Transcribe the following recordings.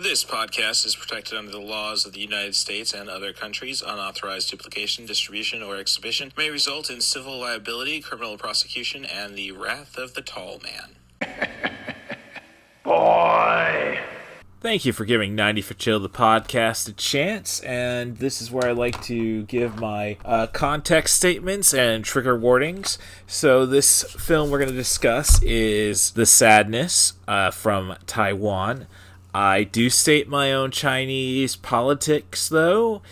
This podcast is protected under the laws of the United States and other countries. Unauthorized duplication, distribution, or exhibition may result in civil liability, criminal prosecution, and the wrath of the tall man. Boy! Thank you for giving 90 for Chill the podcast a chance, and this is where I like to give my uh, context statements and trigger warnings. So, this film we're going to discuss is The Sadness uh, from Taiwan. I do state my own Chinese politics, though,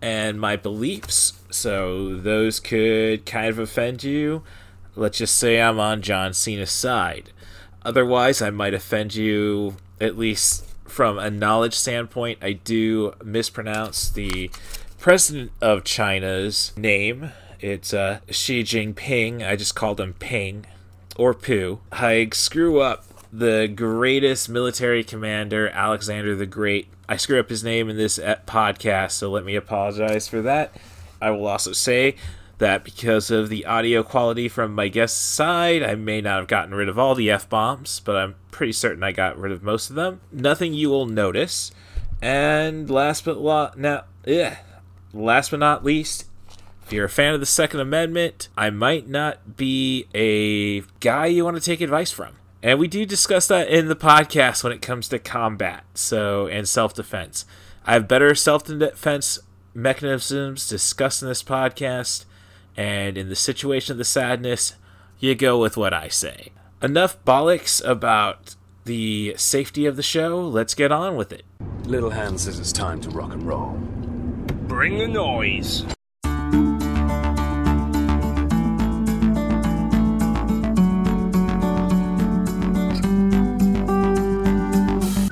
and my beliefs, so those could kind of offend you. Let's just say I'm on John Cena's side. Otherwise, I might offend you, at least from a knowledge standpoint. I do mispronounce the president of China's name. It's uh, Xi Jinping. I just called him Ping or Pooh. I screw up the greatest military commander, Alexander the Great. I screw up his name in this uh, podcast, so let me apologize for that. I will also say that because of the audio quality from my guest's side, I may not have gotten rid of all the F bombs, but I'm pretty certain I got rid of most of them. Nothing you will notice. And last but lo- now, yeah, last but not least, if you're a fan of the Second Amendment, I might not be a guy you want to take advice from. And we do discuss that in the podcast when it comes to combat, so and self-defense. I have better self-defense mechanisms discussed in this podcast, and in the situation of the sadness, you go with what I say. Enough bollocks about the safety of the show. Let's get on with it. Little Hand says it's time to rock and roll. Bring the noise.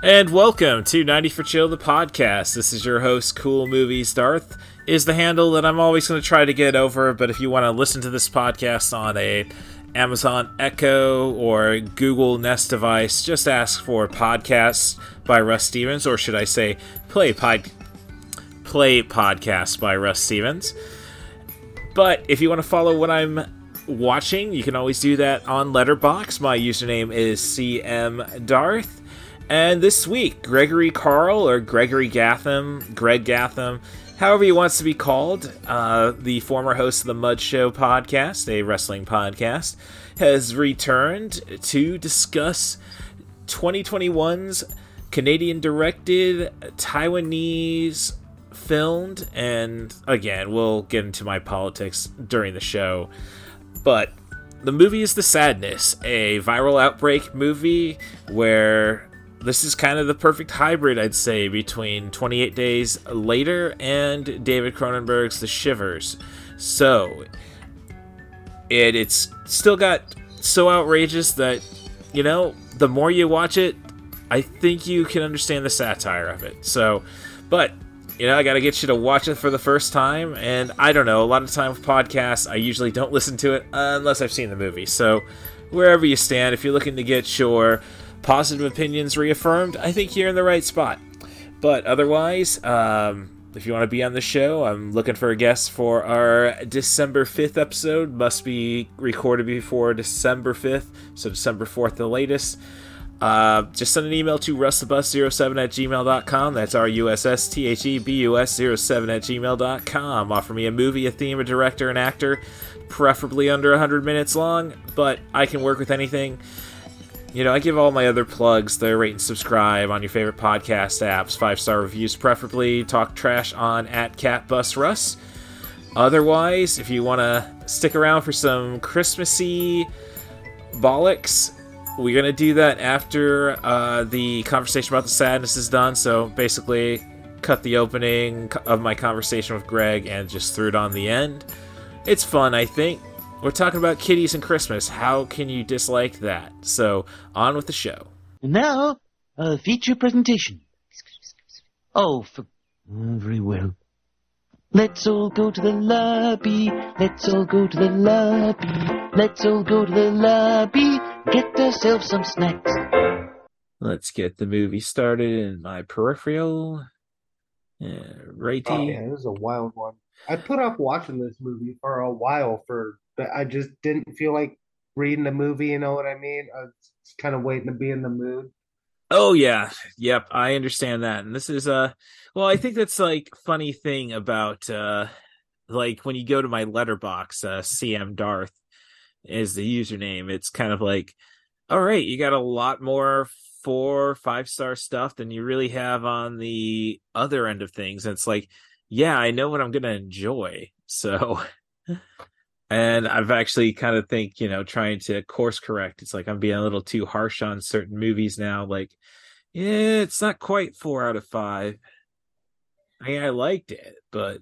And welcome to 90 for Chill, the podcast. This is your host, Cool Movies Darth, is the handle that I'm always going to try to get over. But if you want to listen to this podcast on a Amazon Echo or Google Nest device, just ask for podcasts by Russ Stevens, or should I say, play pod, play podcasts by Russ Stevens. But if you want to follow what I'm watching, you can always do that on Letterboxd. My username is CM Darth. And this week, Gregory Carl or Gregory Gatham, Greg Gatham, however he wants to be called, uh, the former host of the Mud Show podcast, a wrestling podcast, has returned to discuss 2021's Canadian directed, Taiwanese filmed, and again, we'll get into my politics during the show. But the movie is The Sadness, a viral outbreak movie where this is kind of the perfect hybrid, I'd say, between 28 Days Later and David Cronenberg's The Shivers. So, it, it's still got so outrageous that, you know, the more you watch it, I think you can understand the satire of it. So, but you know, I got to get you to watch it for the first time. And I don't know, a lot of time with podcasts, I usually don't listen to it unless I've seen the movie. So, wherever you stand, if you're looking to get your positive opinions reaffirmed, I think you're in the right spot. But otherwise, um, if you want to be on the show, I'm looking for a guest for our December 5th episode. Must be recorded before December 5th, so December 4th, the latest. Uh, just send an email to russthebus07 at gmail.com. That's R U S S T H E B U S 07 at gmail.com. Offer me a movie, a theme, a director, an actor, preferably under 100 minutes long, but I can work with anything. You know, I give all my other plugs the rate and subscribe on your favorite podcast apps, five star reviews preferably, talk trash on at CatBusRuss. Otherwise, if you want to stick around for some Christmassy bollocks, we're going to do that after uh, the conversation about the sadness is done. So basically, cut the opening of my conversation with Greg and just threw it on the end. It's fun, I think. We're talking about kitties and Christmas. How can you dislike that? So, on with the show. And now, a feature presentation. Oh, for... Very well. Let's all go to the lobby. Let's all go to the lobby. Let's all go to the lobby. Get ourselves some snacks. Let's get the movie started in my peripheral. Yeah, righty. Oh, yeah, this is a wild one. I put off watching this movie for a while for but I just didn't feel like reading the movie. You know what I mean? I was kind of waiting to be in the mood. Oh yeah, yep, I understand that. And this is uh well, I think that's like funny thing about uh like when you go to my letterboxd, uh CM Darth is the username. It's kind of like, all right, you got a lot more four, five star stuff than you really have on the other end of things. And it's like, yeah, I know what I'm gonna enjoy. So and I've actually kind of think, you know, trying to course correct. It's like I'm being a little too harsh on certain movies now. Like, yeah, it's not quite four out of five. I mean, I liked it, but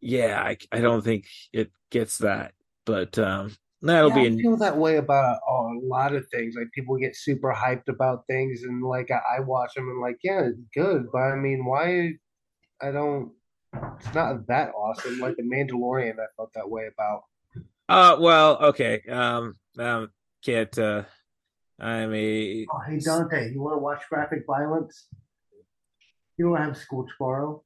yeah, I, I don't think it gets that. But um that'll Yeah, be I feel that way about a lot of things. Like people get super hyped about things, and like I, I watch them and like, yeah, it's good, but I mean, why? I don't. It's not that awesome. Like the Mandalorian, I felt that way about. Uh well, okay. Um um can't uh I'm a Oh, hey Dante, you want to watch graphic violence? You don't have school tomorrow.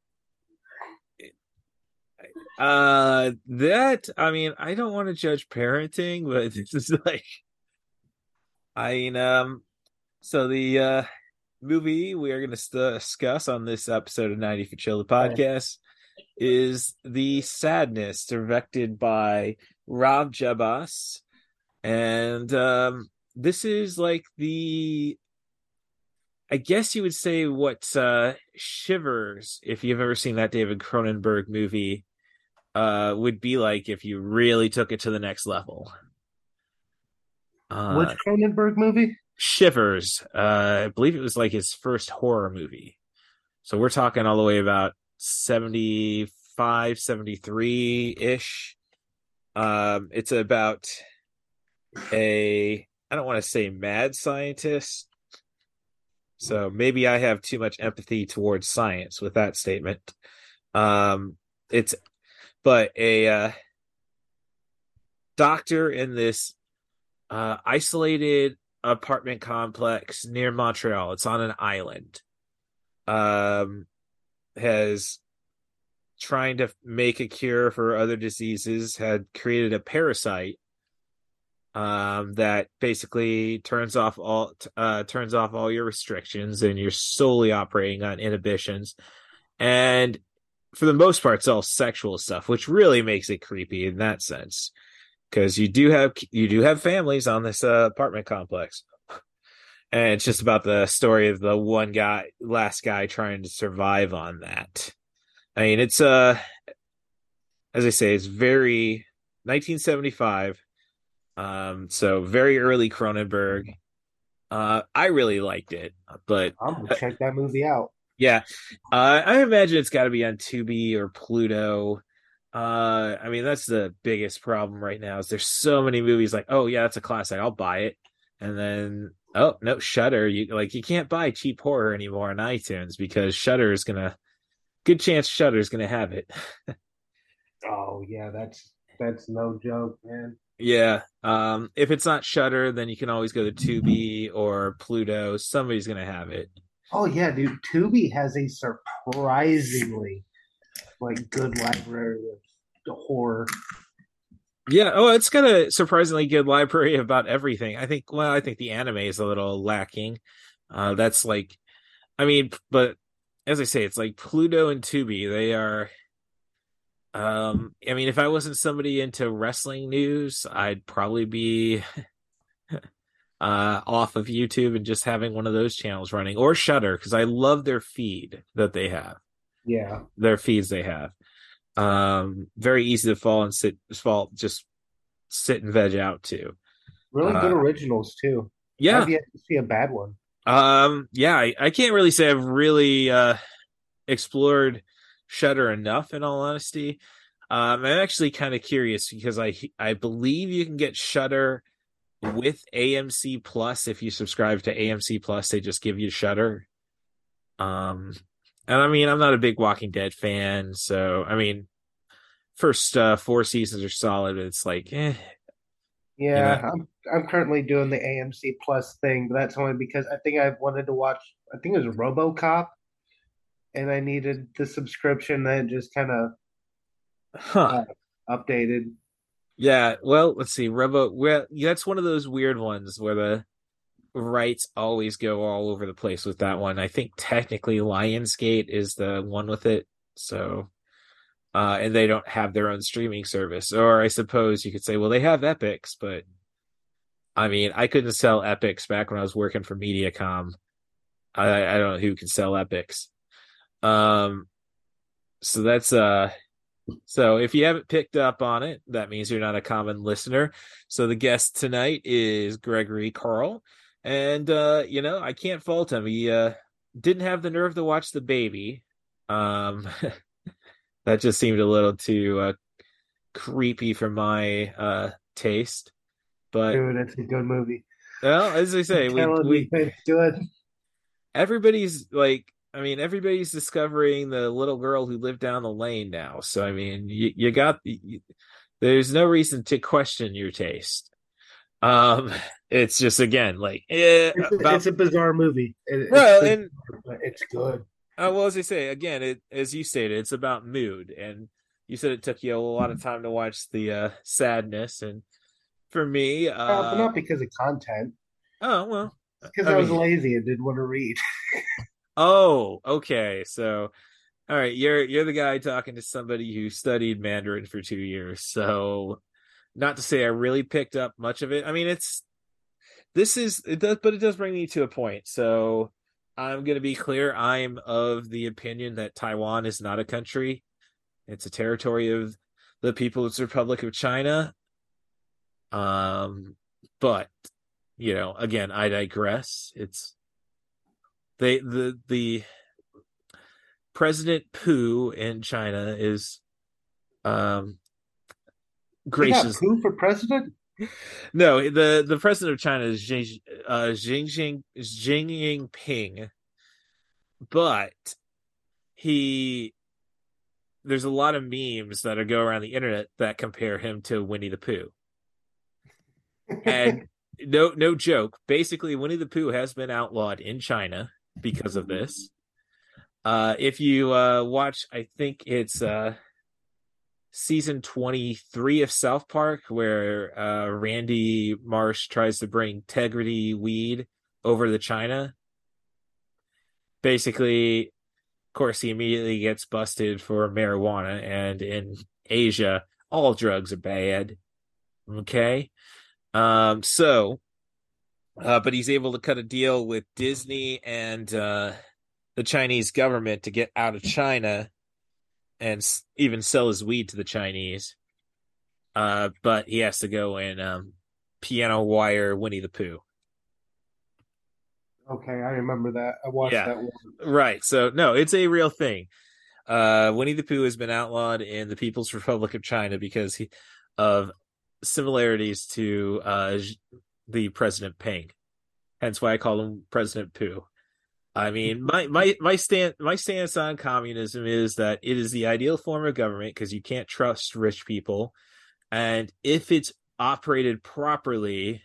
uh that I mean I don't want to judge parenting, but this is like I mean um so the uh movie we are going to discuss on this episode of 90 for Chill the podcast is The Sadness directed by Rob Jabbaz and um this is like the I guess you would say what uh Shivers if you've ever seen that David Cronenberg movie uh would be like if you really took it to the next level. Uh Which Cronenberg movie? Shivers. Uh, I believe it was like his first horror movie. So we're talking all the way about 75, 73 ish. Um, it's about a, I don't want to say mad scientist. So maybe I have too much empathy towards science with that statement. Um, it's, but a uh, doctor in this uh, isolated apartment complex near Montreal. It's on an island. Um, has trying to make a cure for other diseases. Had created a parasite. Um, that basically turns off all uh turns off all your restrictions and you're solely operating on inhibitions. And for the most part, it's all sexual stuff, which really makes it creepy in that sense because you do have you do have families on this uh, apartment complex and it's just about the story of the one guy last guy trying to survive on that i mean it's uh as i say it's very 1975 um so very early cronenberg uh i really liked it but I'm gonna check that movie out. yeah, uh, I imagine it's got to be on Tubi or Pluto. Uh, I mean, that's the biggest problem right now. Is there's so many movies like, oh yeah, that's a classic, I'll buy it, and then oh no, Shudder. You like you can't buy cheap horror anymore on iTunes because Shudder is gonna, good chance Shudder's gonna have it. Oh yeah, that's that's no joke, man. yeah, um, if it's not Shudder, then you can always go to Tubi or Pluto. Somebody's gonna have it. Oh yeah, dude. Tubi has a surprisingly like good library of horror. Yeah, oh, it's got a surprisingly good library about everything. I think, well, I think the anime is a little lacking. Uh, that's like, I mean, but as I say, it's like Pluto and Tubi. They are, um, I mean, if I wasn't somebody into wrestling news, I'd probably be uh off of YouTube and just having one of those channels running or Shudder because I love their feed that they have Yeah. their feeds they have. Um, very easy to fall and sit, fall, just sit and veg out to. Really good Uh, originals too. Yeah, I've yet to see a bad one. Um, yeah. I, I can't really say I've really uh explored Shudder enough. In all honesty, um, I'm actually kind of curious because I I believe you can get Shudder with AMC Plus if you subscribe to AMC Plus. They just give you Shudder. Um, and I mean, I'm not a big Walking Dead fan, so I mean, first uh, four seasons are solid. But it's like, eh, Yeah, Yeah. I'm I'm currently doing the AMC Plus thing, but that's only because I think I wanted to watch. I think it was RoboCop, and I needed the subscription that just kind of huh? Uh, updated. Yeah. Well, let's see. Robo. Well, that's one of those weird ones where the rights always go all over the place with that one. I think technically Lionsgate is the one with it. So uh and they don't have their own streaming service. Or I suppose you could say, well, they have Epix, but I mean, I couldn't sell Epix back when I was working for Mediacom. I, I don't know who can sell Epix. Um so that's uh so if you haven't picked up on it, that means you're not a common listener. So the guest tonight is Gregory Carl. And uh, you know, I can't fault him. He uh didn't have the nerve to watch the baby. Um that just seemed a little too uh creepy for my uh taste. But Dude, it's a good movie. well, as I say, we, we it's good. everybody's like I mean, everybody's discovering the little girl who lived down the lane now. So I mean, you, you got you, there's no reason to question your taste. Um, it's just again like eh, It's, a, about, it's a bizarre movie. It- well, bizarre, and but it's good. Uh, well, as I say again, it as you stated, it's about mood, and you said it took you a lot of time to watch the uh, sadness, and for me, uh, Uh, but not because of content. oh well, Because I I, was mean- lazy and didn't want to read. Oh, okay. So, all right, you're you're the guy talking to somebody who studied Mandarin for two years. So, not to say I really picked up much of it. I mean, it's this is it does, but it does bring me to a point. So, I'm going to be clear. I'm of the opinion that Taiwan is not a country; it's a territory of the People's Republic of China. Um, but you know, again, I digress. It's they the the President Pu in China is um gracious. Pooh for president? No, the the president of China is Xi, uh, Jinping, Jinping, but he there's a lot of memes that are go around the internet that compare him to Winnie the Pooh, and no no joke. Basically, Winnie the Pooh has been outlawed in China because of this. Uh, if you uh, watch, I think it's uh, season 23 of South Park, where uh, Randy Marsh tries to bring Tegridy weed over to China. Basically, of course, he immediately gets busted for marijuana, and in Asia, all drugs are bad. Okay. Um, so, uh, but he's able to cut a deal with Disney and uh, the Chinese government to get out of China and s- even sell his weed to the Chinese. Uh, but he has to go and um, piano wire Winnie the Pooh. Okay, I remember that. I watched Yeah. that one. Right. So no, it's a real thing. Uh, Winnie the Pooh has been outlawed in the People's Republic of China because he, of similarities to uh, the President Peng. Hence why I call him President Pooh. I mean, my my my stand my stance on communism is that it is the ideal form of government because you can't trust rich people, and if it's operated properly,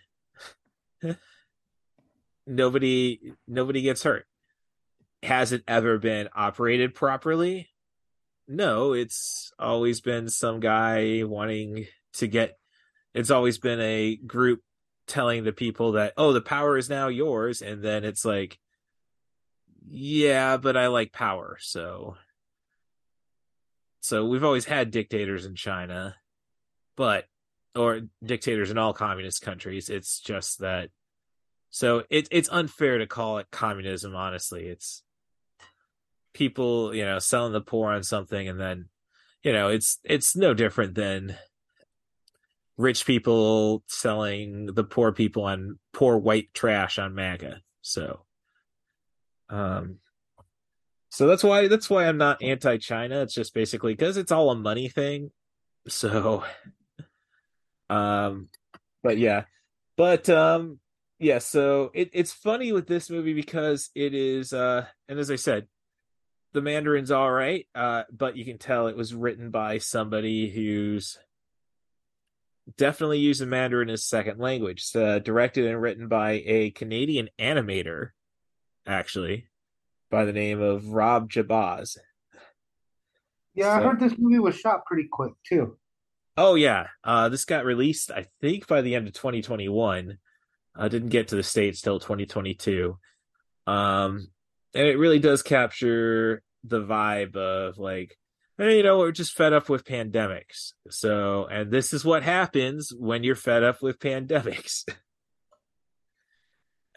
nobody nobody gets hurt. Has it ever been operated properly? No, it's always been some guy wanting to get it's always been a group telling the people that oh the power is now yours. And then it's like yeah, but I like power, so so we've always had dictators in China, but or dictators in all communist countries. It's just that so it, it's unfair to call it communism, honestly. It's people, you know, selling the poor on something and then, you know, it's it's no different than rich people selling the poor people on poor white trash on MAGA. So um so that's why that's why I'm not anti-China. It's just basically because it's all a money thing. So um but yeah. But um yeah so it, it's funny with this movie because it is uh and as i said the mandarin's all right uh but you can tell it was written by somebody who's definitely using mandarin as second language it's, uh, directed and written by a canadian animator actually by the name of rob jabbaz Yeah, I heard this movie was shot pretty quick too. Oh yeah, uh, this got released I think by the end of 2021, Uh, didn't get to the states till 2022. Um, and it really does capture the vibe of like, hey, you know, we're just fed up with pandemics. So, and this is what happens when you're fed up with pandemics.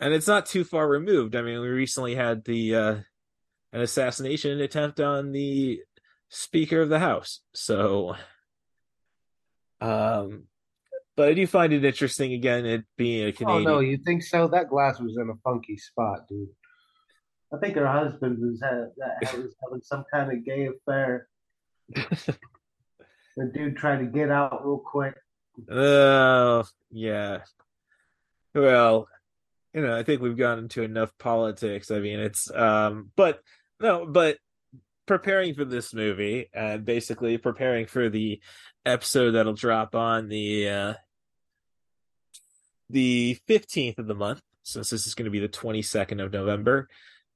and it's not too far removed. I mean, we recently had the uh, an assassination attempt on the Speaker of the House. So, um, but I do find it interesting again, it being a Canadian. Oh no, you think so? That glass was in a funky spot, dude. I think her husband was had, that was having some kind of gay affair. the dude tried to get out real quick. Oh, yeah. Well, you know, I think we've gotten into enough politics. I mean, it's um but no, but preparing for this movie and basically preparing for the episode that'll drop on the uh the 15th of the month since this is going to be the 22nd of November.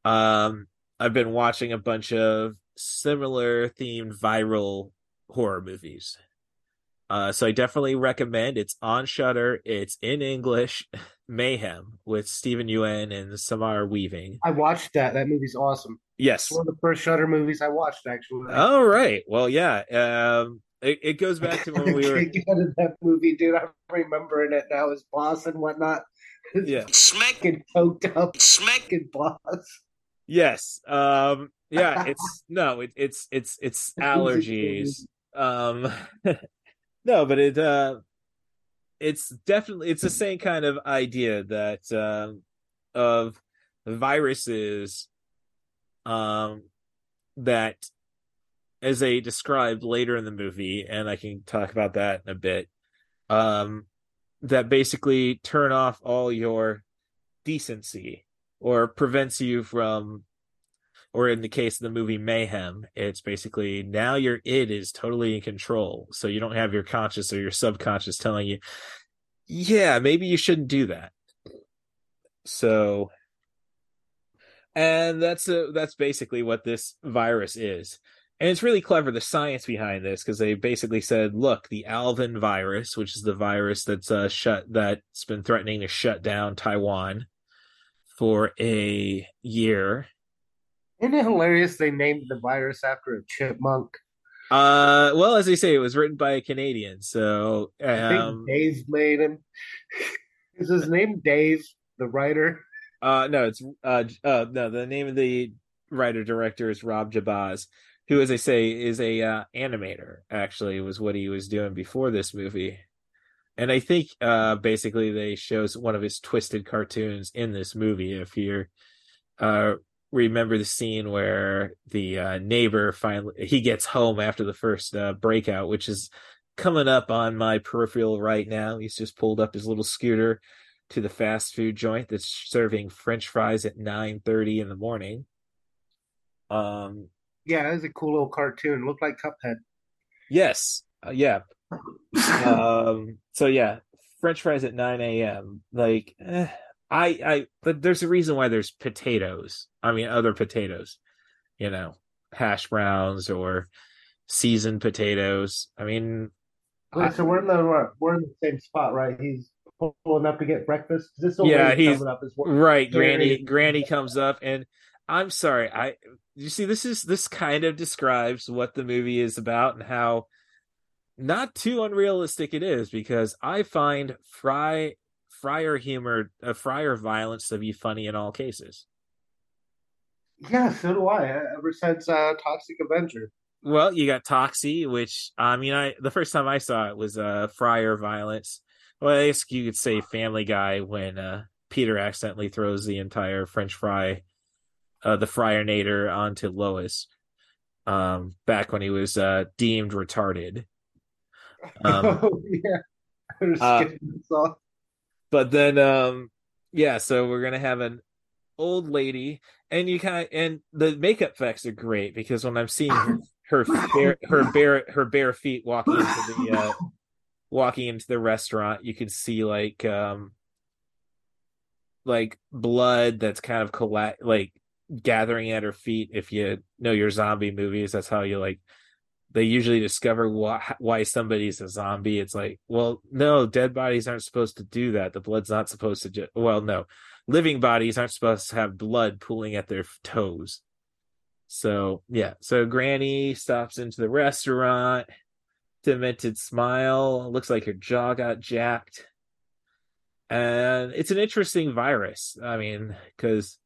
Um I've been watching a bunch of similar themed viral horror movies. Uh, so I definitely recommend. It's on Shudder. It's in English. Mayhem with Steven Yeun and Samara Weaving. I watched that. That movie's awesome. Yes. It's one of the first Shudder movies I watched, actually. All right. Well, yeah. Um, it, it goes back to when we were. Kick out of that movie, dude. I'm remembering it now. His boss and whatnot. Yeah. Smack, fucking coked up smack. fucking boss. Yes. Um. Yeah. It's no. It, it's it's it's allergies. Um. No, but it uh, it's definitely it's the same kind of idea that um of viruses, um, that as they described later in the movie, and I can talk about that in a bit. Um, that basically turn off all your decency or prevents you from or in the case of the movie mayhem it's basically now your id is totally in control so you don't have your conscious or your subconscious telling you yeah maybe you shouldn't do that. So and that's a, that's basically what this virus is. And it's really clever the science behind this because they basically said look the alvin virus which is the virus that's uh shut that's been threatening to shut down taiwan for a year Isn't it hilarious they named the virus after a chipmunk? uh well as they say it was written by a canadian so I think um Dave made him. Is his name Dave, the writer? Uh, no, it's uh, uh, no. The name of the writer director is Rob Jabbaz, who, as I say, is a uh, animator. Actually, was what he was doing before this movie, and I think uh, basically they shows one of his twisted cartoons in this movie. If you're uh remember the scene where the uh, neighbor finally he gets home after the first uh, breakout, which is coming up on my peripheral right now. He's just pulled up his little scooter to the fast food joint that's serving french fries at 9:30 in the morning. Um Yeah, it was a cool little cartoon. Looked like Cuphead. yes, uh, yeah. um so yeah, french fries at 9 a.m. Like eh, I I but there's a reason why there's potatoes. I mean other potatoes. You know, hash browns or seasoned potatoes. I mean Wait, so we're in the we're in the same spot, right? He's pulling up to get breakfast. This Yeah, he's- coming up as well. right granny granny comes up and i'm sorry i you see this is this kind of describes what the movie is about and how not too unrealistic it is because i find fry fryer humor uh, fryer violence to be funny in all cases Yeah, so do I. Ever since uh, Toxic Avenger. well you got toxie which i mean i the first time i saw it was uh fryer violence well i guess you could say family guy when uh peter accidentally throws the entire french fry uh the friar nader onto lois um back when he was uh deemed retarded um oh yeah. I was uh, skipping this off. But then um yeah so we're gonna have an old lady and you kind of and the makeup effects are great because when i'm seeing her her bare her bare her bare feet walking into the uh walking into the restaurant you can see like um like blood that's kind of colla- like gathering at her feet if you know your zombie movies. That's how you like they usually discover why why somebody's a zombie. It's like, well, no, dead bodies aren't supposed to do that. The blood's not supposed to. Ju- well, no, living bodies aren't supposed to have blood pooling at their toes. So yeah, so Granny stops into the restaurant. Demented smile. Looks like her jaw got jacked. And it's an interesting virus. I mean, because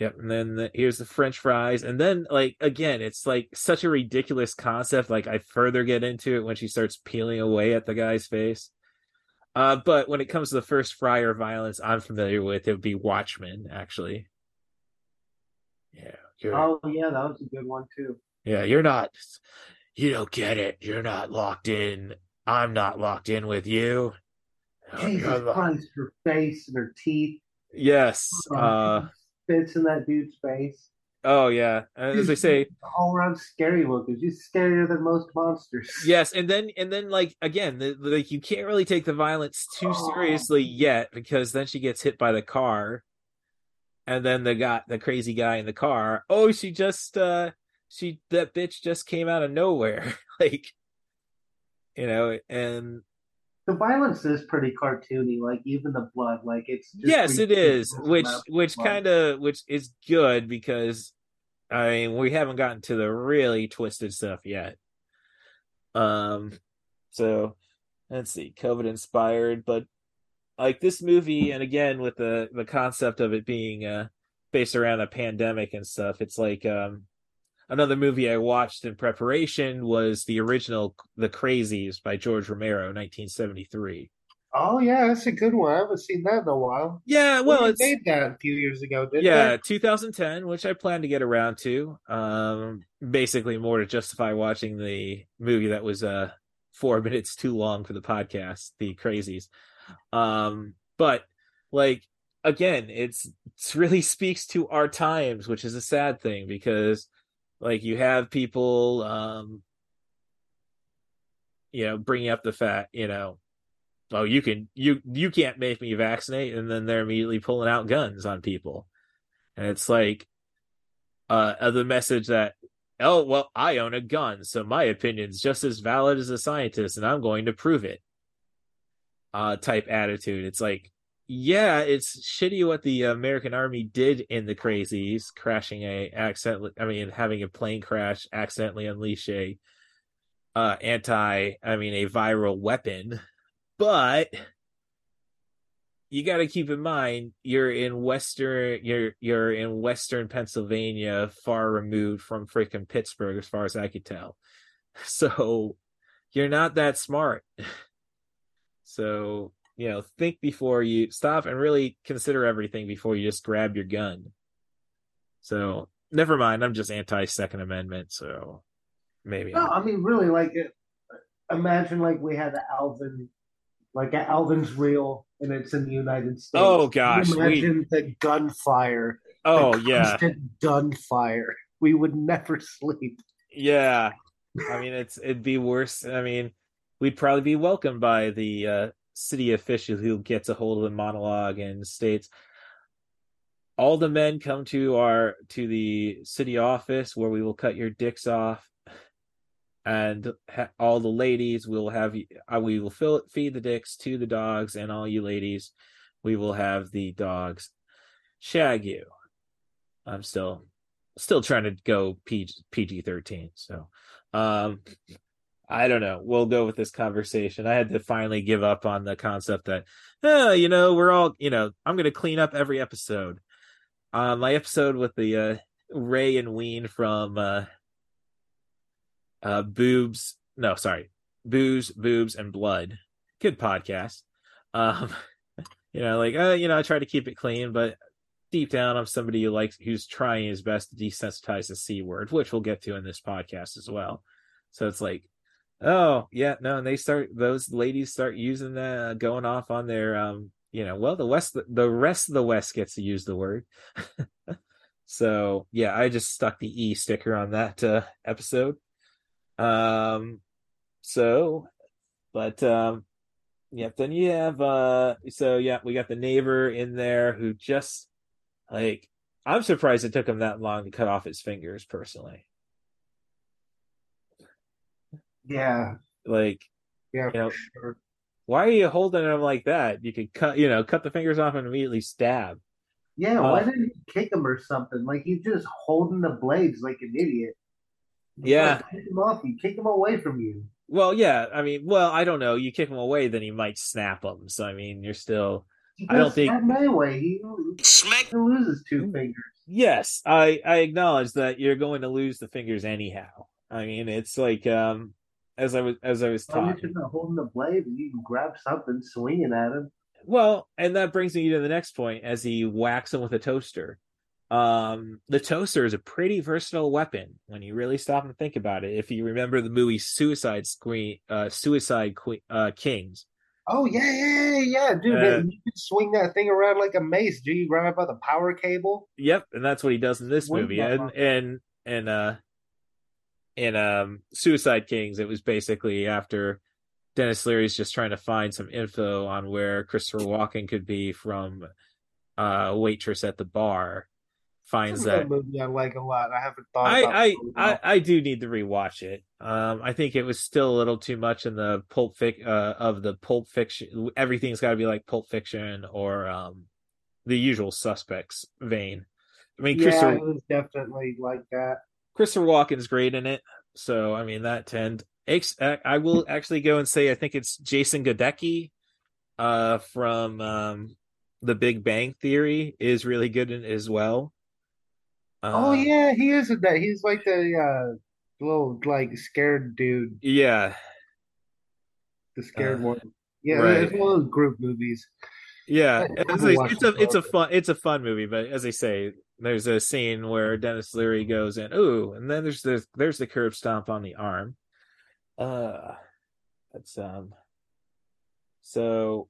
Yep, and then the, here's the French fries, and then like again, it's like such a ridiculous concept. Like I further get into it when she starts peeling away at the guy's face. Uh, but when it comes to the first fryer violence I'm familiar with, it would be Watchmen, actually. Yeah. You're, Oh yeah, that was a good one too. yeah, you're not. You don't get it. You're not locked in. I'm not locked in with you. Jesus lo- Christ, her face and her teeth. Yes. Oh, Uh. Spits in that dude's face. Oh yeah. And As I say, all around scary looking. She's scarier than most monsters. Yes, and then and then like again, the, the- like you can't really take the violence too Oh. seriously yet because then she gets hit by the car, and then the guy, the crazy guy in the car. Oh, she just uh she that bitch just came out of nowhere, like you know, and The violence is pretty cartoony, like even the blood, like it's just yes, it is, which which kind of which is good because I mean we haven't gotten to the really twisted stuff yet. Um, so let's see, COVID inspired, but like this movie, and again with the the concept of it being uh based around a pandemic and stuff, it's like um another movie I watched in preparation was the original The Crazies by George Romero, 1973. Oh yeah, that's a good one. I haven't seen that in a while. Yeah, well, They it's made that a few years ago, didn't yeah they? 2010 which i plan to get around to um basically more to justify watching the movie that was uh four minutes too long for the podcast the crazies um but like again it's it really speaks to our times which is a sad thing because like you have people um you know bringing up the fact you know oh you can you you can't make me vaccinate and then they're immediately pulling out guns on people. And it's like uh the message that oh well i own a gun so my opinion's just as valid as a scientist and i'm going to prove it uh type attitude. It's like yeah it's shitty what the american army did in the crazies crashing a accidentally i mean having a plane crash accidentally unleash a uh anti i mean a viral weapon. But you got to keep in mind you're in western you're you're in western pennsylvania far removed from freaking pittsburgh as far as i could tell. So you're not that smart. So you know think before you stop and really consider everything before you just grab your gun so never mind i'm just anti second amendment so maybe No, I'm- mean really, like imagine like we had an Alvin, like an Alvin's real, and it's in the United States. Oh, gosh, we- imagine the gunfire. oh the yeah gunfire. We would never sleep. Yeah. I mean it's it'd be worse. I mean, we'd probably be welcomed by the uh city official who gets a hold of the monologue and states all the men come to our to the city office where we will cut your dicks off and ha- all the ladies will have you uh, we will fill, feed the dicks to the dogs and all you ladies we will have the dogs shag you. I'm still still trying to go PG, PG-13 so um I don't know. We'll go with this conversation. I had to finally give up on the concept that, uh, you know, we're all, you know, I'm going to clean up every episode. Uh, my episode with the uh, Ray and Ween from uh, uh, Boobs, no, sorry, Booze, Boobs, and Blood. Good podcast. Um, you know, like, uh, you know, I try to keep it clean, but deep down, I'm somebody who likes, who's trying his best to desensitize the C word, which we'll get to in this podcast as well. So it's like, oh yeah, no, and they start those ladies start using that, going off on their, um, you know, well, the West, the rest of the West gets to use the word. so yeah, I just stuck the E sticker on that uh, episode. Um, so, but um, Yep. Then you have uh so yeah, we got the neighbor in there who just like I'm surprised it took him that long to cut off his fingers personally. Yeah, Like, yeah, You know, sure. why are you holding them like that? You could cut, you know, cut the fingers off and immediately stab. Yeah, Uh, why didn't you kick him or something? Like he's just holding the blades like an idiot. It's Yeah. like, kick him off. You kick him away from you. Well, yeah, I mean, well, I don't know. You kick him away, then he might snap them. So, I mean, you're still. He I don't think- that anyway. He, Smack. he loses two fingers. Yes, I I acknowledge that you're going to lose the fingers anyhow. I mean, it's like um, as I was as I was Why are you talking. just holding the blade you can grab something, swinging at him? Well, and that brings me to the next point as he whacks him with a toaster. Um, the toaster is a pretty versatile weapon when you really stop and think about it. If you remember the movie Suicide Screen, uh, Suicide Queen, uh, Kings. Oh yeah, yeah, yeah, yeah, dude. Uh, you can swing that thing around like a mace. Do you grab it by the power cable? Yep, and that's what he does in this Swing movie. And and and uh, in um, Suicide Kings, it was basically after Denis Leary's just trying to find some info on where Christopher Walken could be from uh, a waitress at the bar. Finds that movie I like a lot. I haven't thought. I about I, it in a I. I do need to rewatch it. Um, I think it was still a little too much in the pulp fic uh, of the pulp fiction. Everything's got to be like Pulp Fiction or um, the Usual Suspects vein. I mean, yeah, Christopher it was definitely like that. Christopher Walken's great in it, so I mean that tend. I will actually go and say I think it's Jason Godecki, uh, from um, The Big Bang Theory is really good in as well. oh Um, yeah, he is in that. He's like the uh, little like scared dude, yeah, the scared Uh, one. Yeah, right. it's one of those group movies. Yeah, it's, a, it's a it, it's a fun it's a fun movie, but as I say, there's a scene where Denis Leary goes in, ooh, and then there's the there's the curb stomp on the arm. Uh that's um so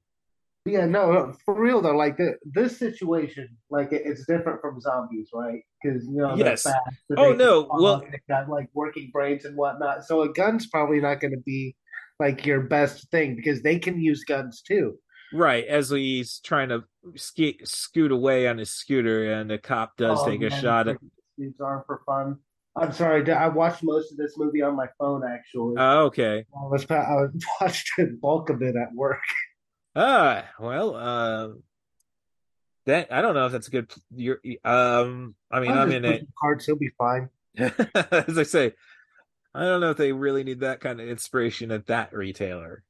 Yeah, no, no, for real though. Like the, this situation, like it, it's different from zombies, right? Because you know Yes. fast. Oh, no, well- they got like working brains and whatnot. So a gun's probably not going to be like your best thing because they can use guns too. Right as he's trying to ski, scoot away on his scooter, and the cop does Oh, take a shot at. These are for fun. I'm sorry, I watched most of this movie on my phone actually. Oh, okay. I was I watched the bulk of it at work. Ah, well, um, that I don't know if that's a good. You're um, I mean, I'm just in it. cards, he'll be fine. As I say, I don't know if they really need that kind of inspiration at that retailer.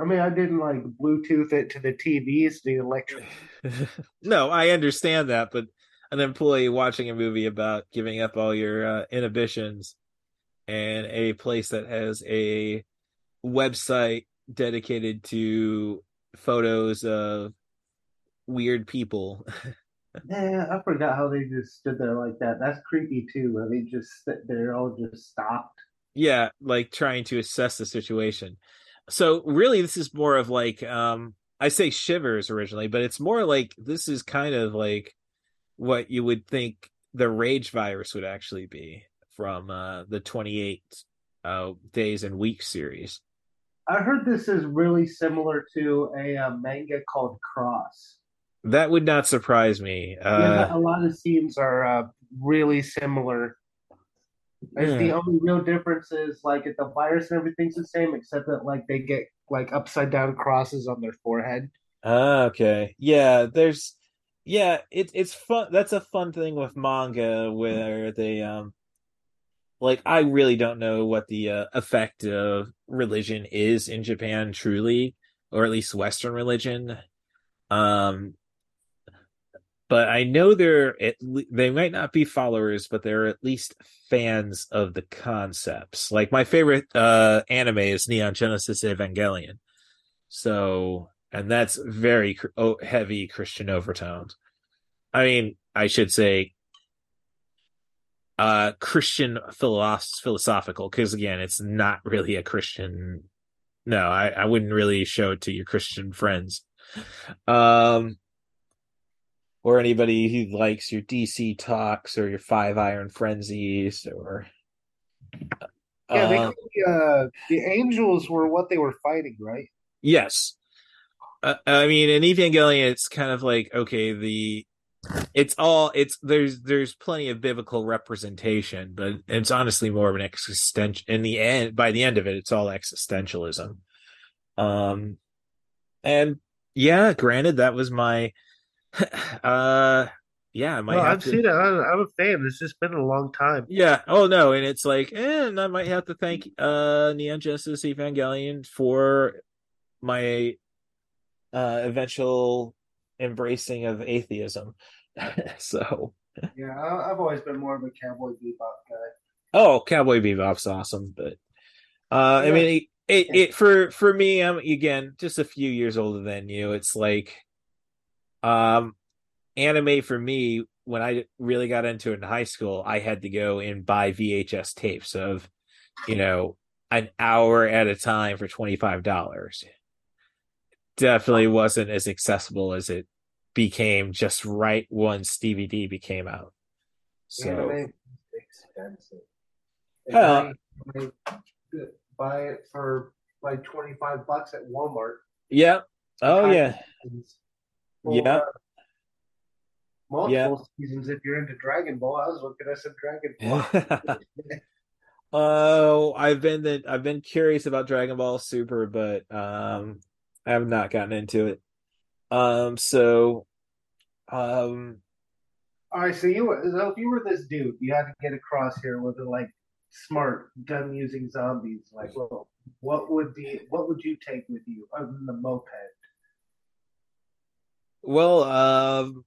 I mean, I didn't like Bluetooth it to the TVs, the electric. no, I understand that, but an employee watching a movie about giving up all your uh, inhibitions and a place that has a website dedicated to photos of weird people. Yeah, I forgot how they just stood there like that. That's creepy too. Where they just sit there, all just stopped. yeah, like trying to assess the situation. So really this is more of like um I say shivers originally, but it's more like this is kind of like what you would think the rage virus would actually be from uh the 28 uh days and weeks series. I heard this is really similar to a, uh manga called Cross. That would not surprise me. yeah, Uh a lot of scenes are uh, really similar. It's the only real difference is like if the virus and everything's the same, except that like they get like upside down crosses on their forehead. Ah, okay. Yeah, there's yeah, it's it's fun that's a fun thing with manga where they um like I really don't know what the uh, effect of religion is in Japan truly, or at least Western religion. Um but I know they're at le- they might not be followers, but they're at least fans of the concepts. Like my favorite uh anime is Neon Genesis Evangelion. So, and that's very oh, heavy Christian overtones. I mean, I should say uh Christian philosoph- philosophical because again, it's not really a Christian no, I, I wouldn't really show it to your Christian friends. Um or anybody who likes your DC talks or your Five Iron Frenzies or Yeah, they um, uh, the angels were what they were fighting, right? Yes. Uh, I mean, in Evangelion, it's kind of like okay, the it's all it's there's there's plenty of biblical representation, but it's honestly more of an existential. In the end, by the end of it, it's all existentialism. Um, and yeah, granted, that was my, uh, yeah, I might No, have I've to- seen it. I'm, I'm a fan. It's just been a long time. Yeah. Oh no, and it's like, and I might have to thank uh Neon Genesis Evangelion for my uh eventual embracing of atheism. so Yeah, I, I've always been more of a Cowboy Bebop guy. oh Cowboy Bebop's awesome, but uh I mean it, it, it for for me, I'm again just a few years older than you. It's like um anime for me when I really got into it in high school, I had to go and buy VHS tapes of, you know, an hour at a time for twenty five dollars. Definitely wasn't as accessible as it became just right once DVD became out. So Anime is expensive. Uh, I- I buy it for like twenty five bucks at Walmart. yeah. Oh yeah. Yeah. uh, multiple seasons if you're into Dragon Ball. I was looking at some Dragon Ball. Oh, I've been the, I've been curious about Dragon Ball Super, but um I have not gotten into it. Um so um All right, so you were so if you were this dude, you had to get across here with a like smart gun using zombies. Like, well, what would be what would you take with you other than the moped? Well um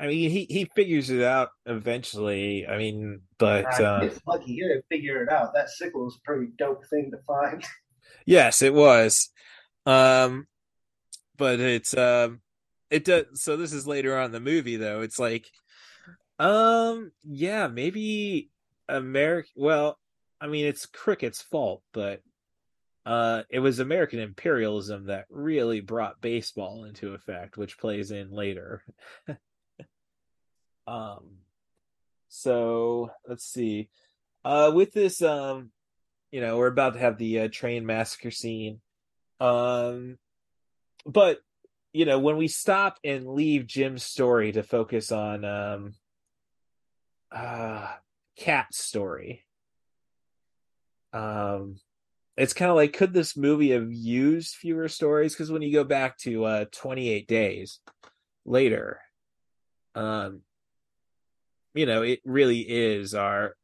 I mean he he figures it out eventually. I mean, but uh it's lucky you didn't figure it out. That sickle is a pretty dope thing to find. yes, it was. Um but it's um it does so this is later on in the movie though. It's like um yeah, maybe America. well, I mean it's Cricket's fault, but uh it was American imperialism that really brought baseball into effect, which plays in later. um so let's see. Uh with this um you know, we're about to have the uh, train massacre scene. Um but you know, when we stop and leave Jim's story to focus on um uh Cat's story. Um it's kind of like could this movie have used fewer stories because when you go back to uh 28 days later um you know it really is our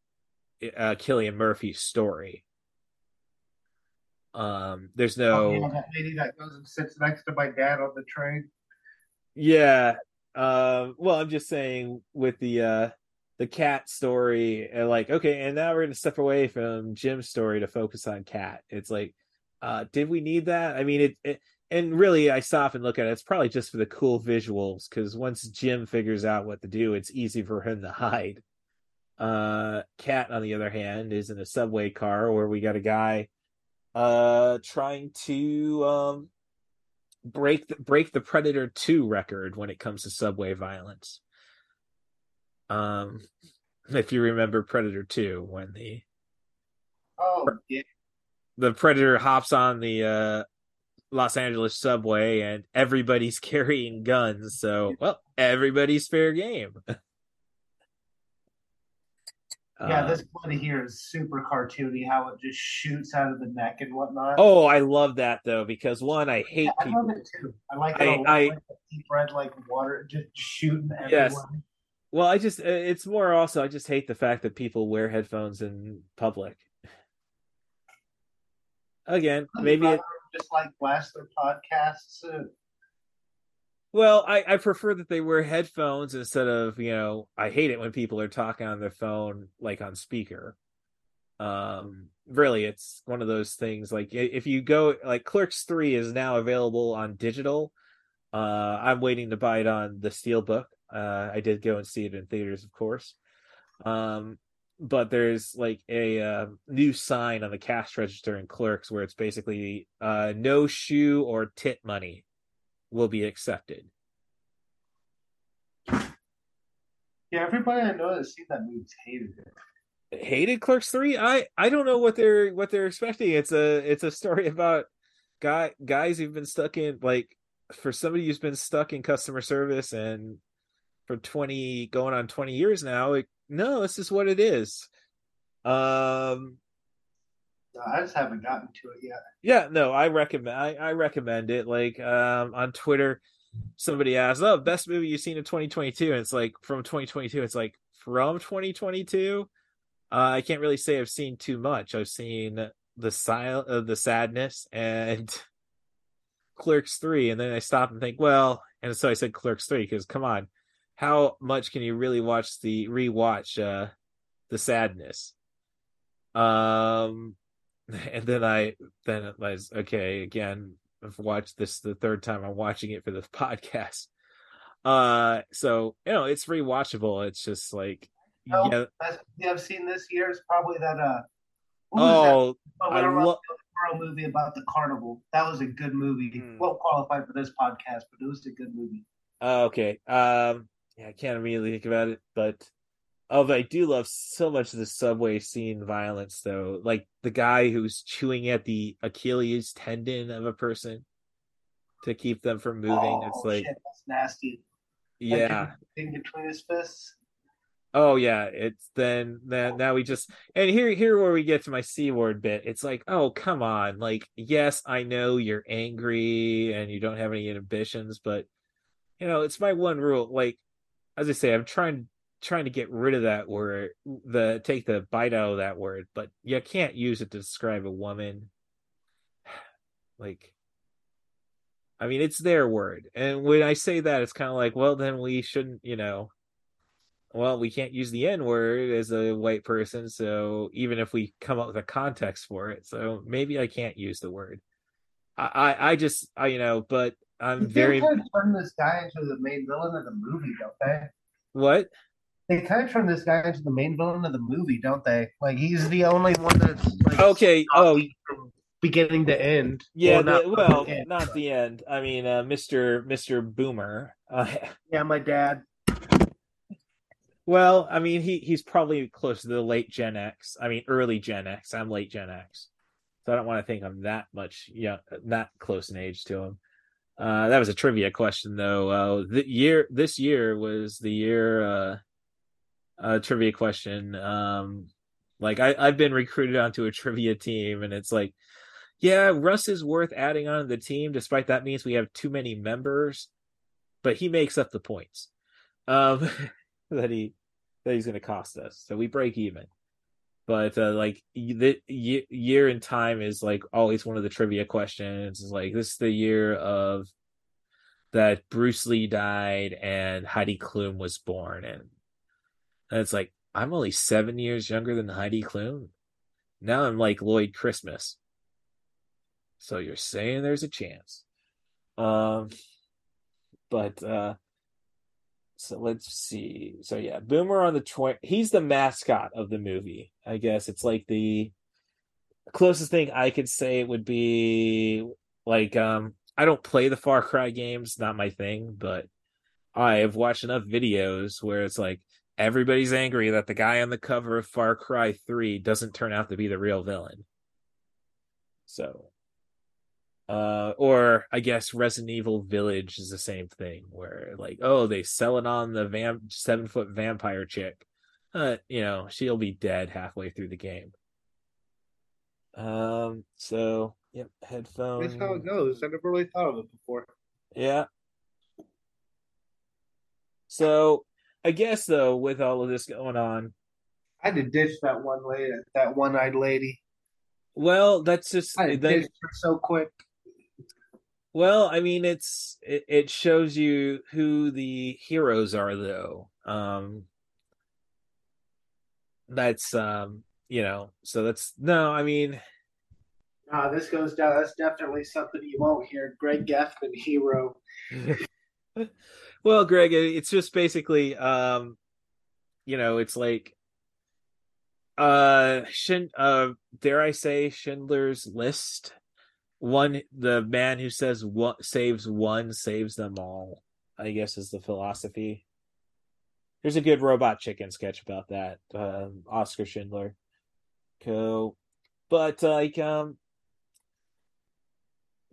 uh Cillian Murphy's story um there's no Oh, that lady that goes and sits next to my dad on the train. Yeah. Um, well, I'm just saying with the uh the cat story, and like, okay, and now we're gonna step away from Jim's story to focus on cat. It's like, uh, did we need that? I mean, it, it and really, I stop and look at it. It's probably just for the cool visuals because once Jim figures out what to do, it's easy for him to hide. Uh, cat, on the other hand, is in a subway car where we got a guy uh trying to um break the, break the Predator 2 record when it comes to subway violence. Um if you remember Predator 2 when the Oh, yeah. the Predator hops on the uh Los Angeles subway and everybody's carrying guns, so well, everybody's fair game. Yeah, Uh, this bloody here is super cartoony. How it just shoots out of the neck and whatnot. Oh, I love that though because one, I hate Yeah, I people. love it too. I like it. I- like the deep red, like water, just shooting everywhere. Yes. Well, I just uh, it's more also I just hate the fact that people wear headphones in public. Again, maybe it, just like blast their podcasts. Uh, well, I I prefer that they wear headphones instead of, you know, I hate it when people are talking on their phone like on speaker. Um really it's one of those things like if you go like Clerks 3 is now available on digital. Uh I'm waiting to buy it on the Steelbook. Uh I did go and see it in theaters, of course. Um but there's like a uh, new sign on the cash register in Clerks where it's basically uh no shoe or tit money will be accepted. yeah, everybody I know that's seen that movie's hated it. Hated Clerks 3? I I don't know what they're what they're expecting. It's a it's a story about guy guys who've been stuck in like for somebody who's been stuck in customer service and for 20 going on 20 years now. It, no, this is what it is. Um I just haven't gotten to it yet. yeah, no, I recommend I, I recommend it. Like um on Twitter somebody asked, "Oh, best movie you've seen in 2022." And it's like from 2022, it's like from 2022. Uh, I can't really say I've seen too much. I've seen the sil- uh, the sadness and Clerks 3 and then I stop and think, well, and so I said Clerks 3 cuz come on. How much can you really watch the rewatch uh the sadness? Um and then I then I was okay again. I've watched this the third time I'm watching it for the podcast. Uh, so you know it's rewatchable. It's just like Oh, yeah. Movie I've seen this year is probably that. Uh, Oh, that? I lo- movie about the carnival. That was a good movie. Won't qualify for this podcast, but it was a good movie. oh, okay. Um, yeah, I can't immediately think about it, but oh, but I do love so much of the subway scene violence though. Like the guy who's chewing at the Achilles tendon of a person to keep them from moving. Oh, it's like shit, that's nasty. yeah. Thing between his fists. Oh yeah, it's then then oh. now we just and here here where we get to my c word bit. It's like, oh come on, like yes, I know you're angry and you don't have any inhibitions, but you know it's my one rule. Like as I say, I'm trying trying to get rid of that word, the take the bite out of that word, but you can't use it to describe a woman. Like, I mean, it's their word, and when I say that, it's kind of like, well, then we shouldn't, you know well, we can't use the N word as a white person, so even if we come up with a context for it, so maybe I can't use the word. I, I, I just, I, you know, but I'm very They kind of turn this guy into the main villain of the movie, don't they? what? They kind of turn this guy into the main villain of the movie, don't they? Like he's the only one that's like Okay, oh beginning to end. yeah, Well, not the, well, the end, not but- the end. I mean, uh, Mister Mister Boomer. Uh, Yeah, my dad. well, I mean, he he's probably close to the late Gen X. I mean, early Gen X. I'm late Gen X, so I don't want to think I'm that much, yeah, that close in age to him. Uh, that was a trivia question, though. Uh, the year this year was the year uh, trivia question. Um, like I, I've been recruited onto a trivia team, and it's like, yeah, Russ is worth adding on to the team, despite that means we have too many members, but he makes up the points. Um, that he that he's going to cost us. So we break even. But uh, like the year in time is like always one of the trivia questions. Is like this is the year of that Bruce Lee died and Heidi Klum was born, and, and it's like I'm only seven years younger than Heidi Klum. Now I'm like Lloyd Christmas. So you're saying there's a chance. Um, but uh, so let's see. So yeah, Boomer on the twi- he's the mascot of the movie. I guess it's like the closest thing I could say it would be like um I don't play the Far Cry games, not my thing, but I have watched enough videos where it's like everybody's angry that the guy on the cover of Far Cry 3 doesn't turn out to be the real villain. So uh or i guess resident evil village is the same thing where like oh they sell it on the vamp seven foot vampire chick uh you know she'll be dead halfway through the game um so yep headphone That's how it goes. I never really thought of it before. yeah so i guess though with all of this going on I had to ditch that one lady, that one-eyed lady. well that's just I that, ditched her so quick. Well, I mean, it's it, it shows you who the heroes are, though. Um, that's um, you know, so that's no, I mean, Nah, this goes down. That's definitely something you won't hear. Greg Geffman, hero. well, Greg, it- it's just basically um, you know, it's like uh, Shin, uh, dare I say, Schindler's List. One, the man who says what saves one saves them all. I guess is the philosophy. There's a good robot chicken sketch about that. Um, Oscar Schindler. Cool. But like um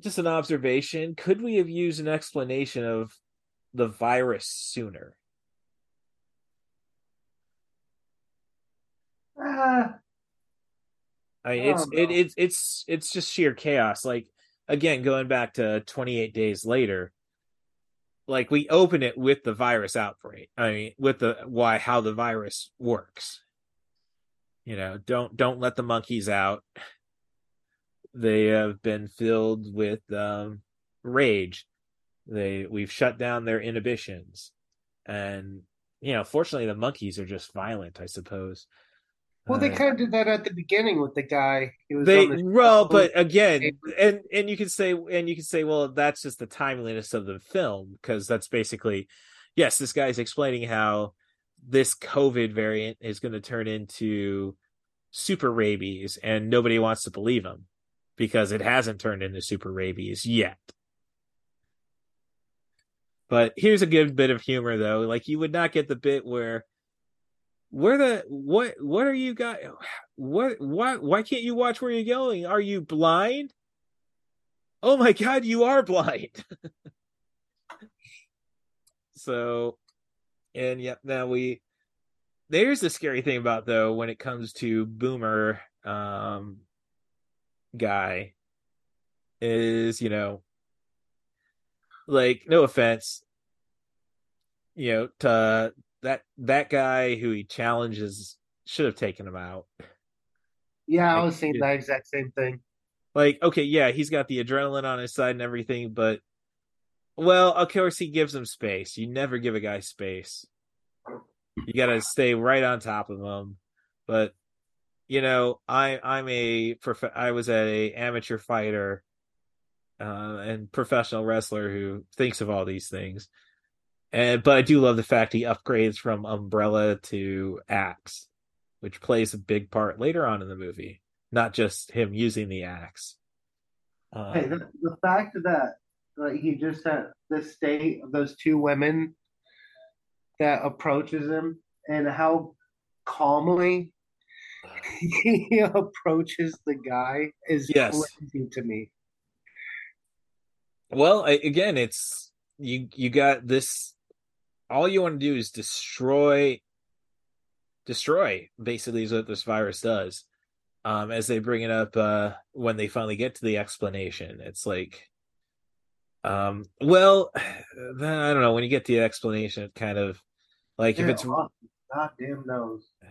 just an observation, could we have used an explanation of the virus sooner? Uh, I mean, I it's don't it, it's it's it's just sheer chaos. Like again, going back to 28 days later, like we open it with the virus outbreak. I mean, with the why how the virus works. You know, don't don't let the monkeys out. They have been filled with um, rage. They we've shut down their inhibitions, and you know, fortunately, the monkeys are just violent. I suppose. Well, they Uh, kind of did that at the beginning with the guy. He was they on the well but again and and you can say and you can say well that's just the timeliness of the film because that's basically yes this guy's explaining how this covid variant is going to turn into super rabies and nobody wants to believe him because it hasn't turned into super rabies yet but here's a good bit of humor though like you would not get the bit where where the what what are you guys what why why can't you watch where you're going? Are you blind? Oh my god you are blind. So and yep now we there's the scary thing about though when it comes to boomer um guy is you know like no offense you know to that that guy who he challenges should have taken him out. Yeah, I was saying that exact same thing. like okay yeah he's got the adrenaline on his side and everything but well of course he gives him space. You never give a guy space. You got to stay right on top of him. But you know i i'm a prof- i was a amateur fighter uh, and professional wrestler who thinks of all these things and but i do love the fact he upgrades from umbrella to axe which plays a big part later on in the movie not just him using the axe um, Hey, the, the fact that like he just had the state of those two women that approaches him and how calmly he approaches the guy is Yes. crazy to me. Well, I, again, it's you. You got this. All you want to do is destroy, destroy. Basically, is what this virus does. Um, as they bring it up, uh, when they finally get to the explanation, it's like, um, well, then I don't know. When you get to the explanation, it kind of like if Yeah, it's oh, goddamn knows.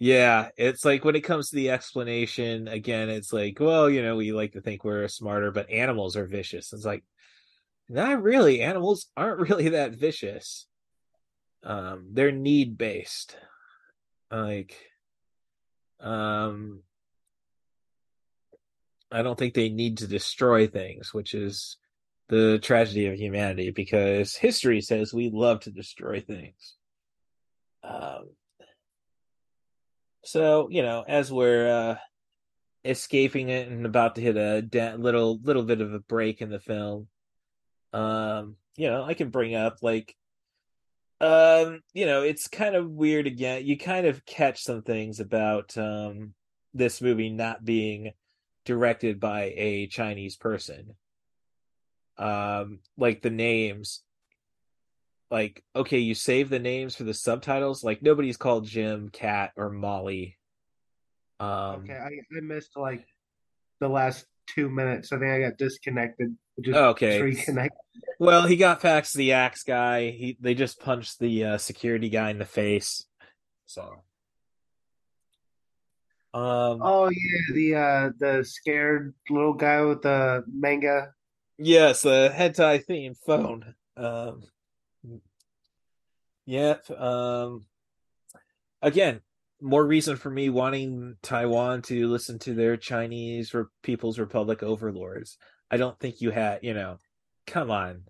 Yeah, it's like when it comes to the explanation, again, it's like, well, you know, we like to think we're smarter, but animals are vicious. It's like, not really. Animals aren't really that vicious. Um, they're need based. Like, um, I don't think they need to destroy things, which is the tragedy of humanity because history says we love to destroy things. Um, so you know, as we're uh, escaping it and about to hit a little little bit of a break in the film, um, you know, I can bring up like, um, you know, it's kind of weird again. You kind of catch some things about um this movie not being directed by a Chinese person. Um, like the names like okay you save the names for the subtitles like nobody's called jim cat or molly um Okay, I, I missed like the last two minutes. I think I got disconnected. Just Okay. reconnect. well he got past the axe guy he they just punched the uh, security guy in the face so um Oh yeah, the uh the scared little guy with the manga. yes the hentai theme phone um yep um again more reason for me wanting taiwan to listen to their chinese Re- people's republic overlords. I don't think you had you know come on.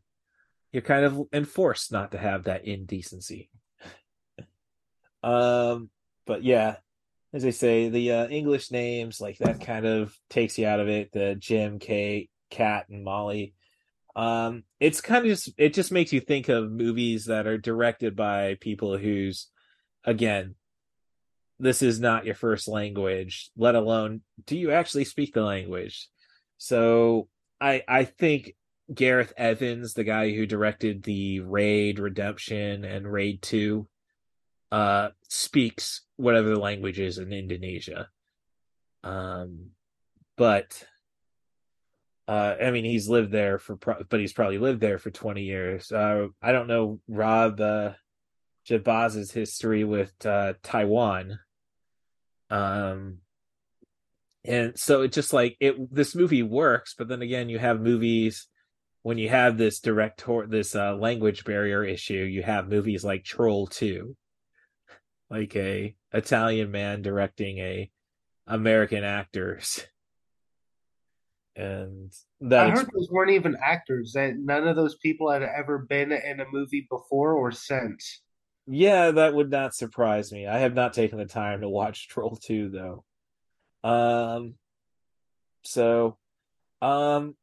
You're kind of enforced not to have that indecency. Um but yeah as i say the uh, english names like that kind of takes you out of it the jim kate cat and molly. Um it's kind of just it just makes you think of movies that are directed by people whose again this is not your first language let alone do you actually speak the language so i i think gareth evans the guy who directed the raid redemption and raid 2 uh speaks whatever the language is in Indonesia. Um but uh I mean he's lived there for pro- but he's probably lived there for 20 years. Uh I don't know Rob uh Jabbaz's history with uh Taiwan. Um and so it just like it this movie works but then again you have movies when you have this direct this uh, language barrier issue you have movies like troll 2 like a italian man directing a american actors and that I heard those weren't even actors. That none of those people had ever been in a movie before or since. Yeah that would not surprise me i have not taken the time to watch troll 2 though um so um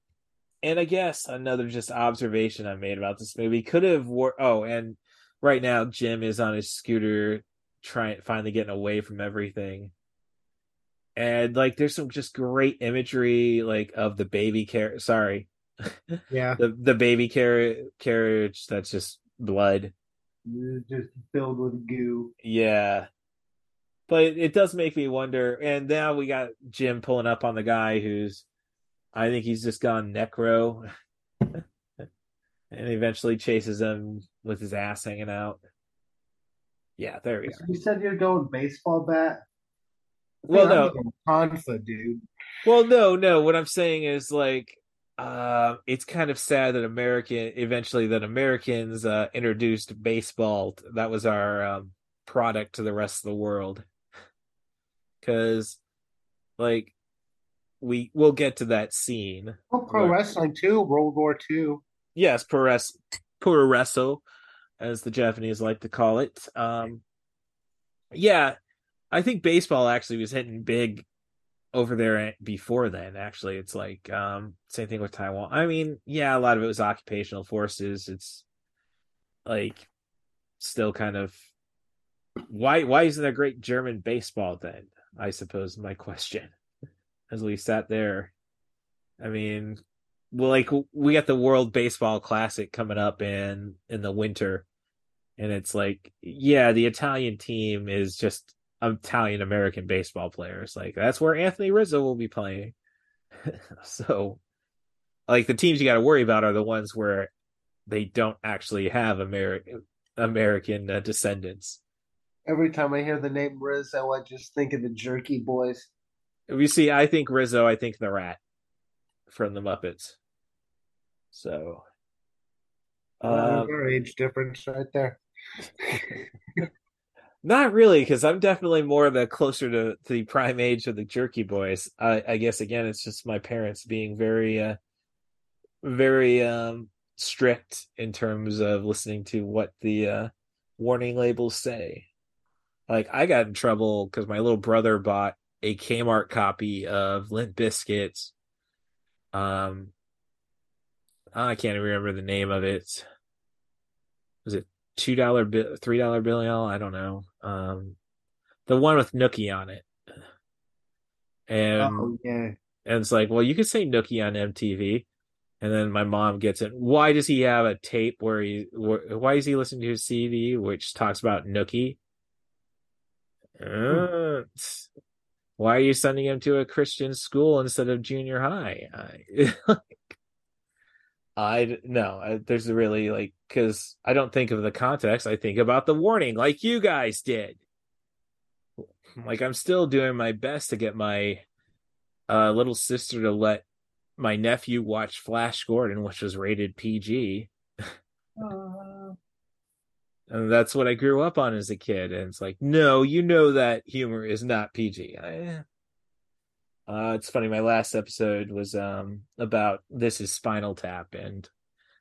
and I guess another just observation I made about this movie could have wor- oh and right now Jim is on his scooter trying finally getting away from everything. And like there's some just great imagery like of the baby car sorry. Yeah, the the baby car- carriage that's just blood. It's just filled with goo. Yeah. But it, does make me wonder and now we got Jim pulling up on the guy who's I think he's just gone necro and eventually chases him with his ass hanging out. Yeah, there we go. You said you're going baseball bat. Well, no, Hanfa, dude. well, no, no. What I'm saying is like, uh, it's kind of sad that American eventually that Americans uh, introduced baseball. That was our um, product to the rest of the world. Because, like, we we'll get to that scene. Well, pro wrestling too. World War Two. yes, Pures Puroresu, as the Japanese like to call it. Um, yeah, I think baseball actually was hitting big over there before then. Actually, it's like um, same thing with Taiwan. I mean, yeah, a lot of it was occupational forces. It's like still kind of why why isn't there great German baseball then? I suppose my question as we sat there. I mean, well, like we got the World Baseball Classic coming up in in the winter, and it's like, yeah, the Italian team is just Italian American baseball players. Like that's where Anthony Rizzo will be playing. so, like the teams you got to worry about are the ones where they don't actually have American American uh, descendants. Every time I hear the name Rizzo, I just think of the Jerky Boys. You see, I think Rizzo, I think the Rat from the Muppets. So, Uh, um, our age difference right there. not really, because I'm definitely more of a closer to, to the prime age of the Jerky Boys. I, I guess again, it's just my parents being very, uh, very um strict in terms of listening to what the uh, warning labels say. Like I got in trouble because my little brother bought a Kmart copy of Limp Bizkit's. Um, I can't remember the name of it. Was it two dollar bill, three dollar bill? I don't know. Um, the one with Nookie on it, and oh yeah. and it's like, well, you could say Nookie on MTV. And then my mom gets it. Why does he have a tape where he? Wh- why is he listening to his CD which talks about Nookie? Uh, why are you sending him to a Christian school instead of junior high? I, no, I, there's really like because I don't think of the context. I think about the warning, like you guys did. Like I'm still doing my best to get my uh, little sister to let my nephew watch Flash Gordon, which was rated PG. And that's what I grew up on as a kid. And it's like, no, you know that humor is not PG. I, uh, it's funny. My last episode was um about this is Spinal Tap, and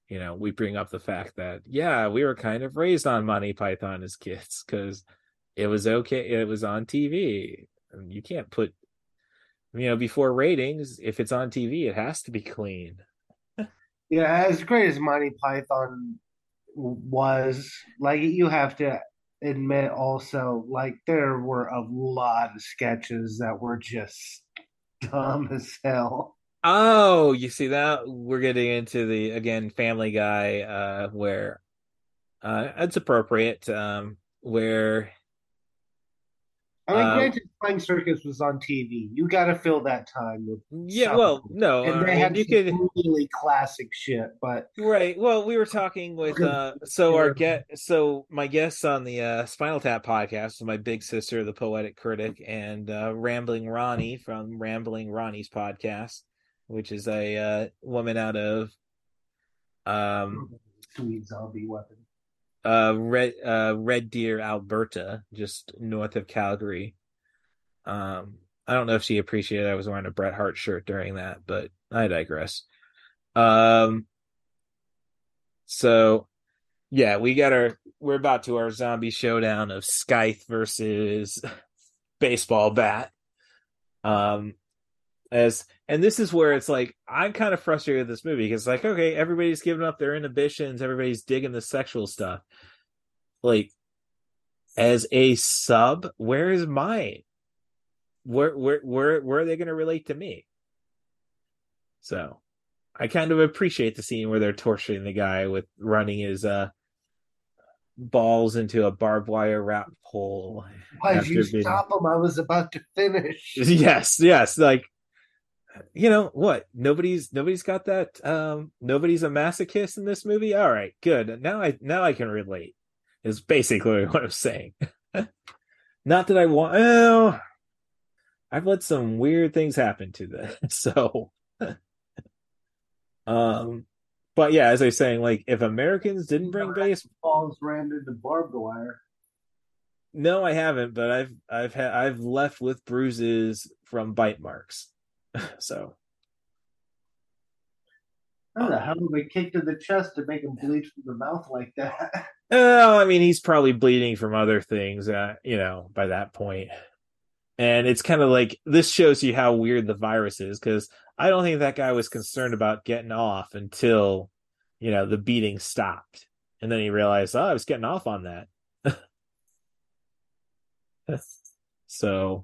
you know we bring up the fact that yeah, we were kind of raised on Monty Python as kids because it was okay. It was on TV, you can't put you know before ratings if it's on TV, it has to be clean. Yeah, as great as Monty Python was, like you have to admit also, like there were a lot of sketches that were just dumb as hell. Oh, you see that we're getting into the again Family Guy, uh, where uh, it's appropriate, um, where I mean, Uh, granted, Flying Circus was on TV. You got to fill that time with. Yeah, well, no, and I they mean, had you some could really classic shit, but right. Well, we were talking with uh so our get so my guests on the uh Spinal Tap podcast was my big sister, the poetic critic, and uh Rambling Ronnie from Rambling Ronnie's podcast, which is a uh woman out of um sweet zombie weapon. Uh red uh red deer alberta just north of calgary. Um i don't know if she appreciated i was wearing a bret hart shirt during that but i digress. Um so yeah we got our we're about to our zombie showdown of scythe versus baseball bat. Um as and this is where it's like i'm kind of frustrated with this movie because like okay everybody's giving up their inhibitions everybody's digging the sexual stuff like as a sub where is mine where where where where are they going to relate to me so i kind of appreciate the scene where they're torturing the guy with running his uh balls into a barbed wire wrap pole Why'd after you being- stop him? I was about to finish. yes yes like you know what? Nobody's nobody's got that um nobody's a masochist in this movie? All right good. Now i now i can relate is basically what i'm saying. Not that i want well i've let some weird things happen to this so. Um but yeah as i was saying like if americans didn't bring base Balls rammed into barbed wire. no i haven't but i've i've had i've left with bruises from bite marks so How the hell did they kick to the chest to make him bleed from the mouth like that? Oh, I mean, he's probably bleeding from other things, uh, you know, by that point. And it's kind of like this shows you how weird the virus is because I don't think that guy was concerned about getting off until, you know, the beating stopped. And then he realized, oh, I was getting off on that. so,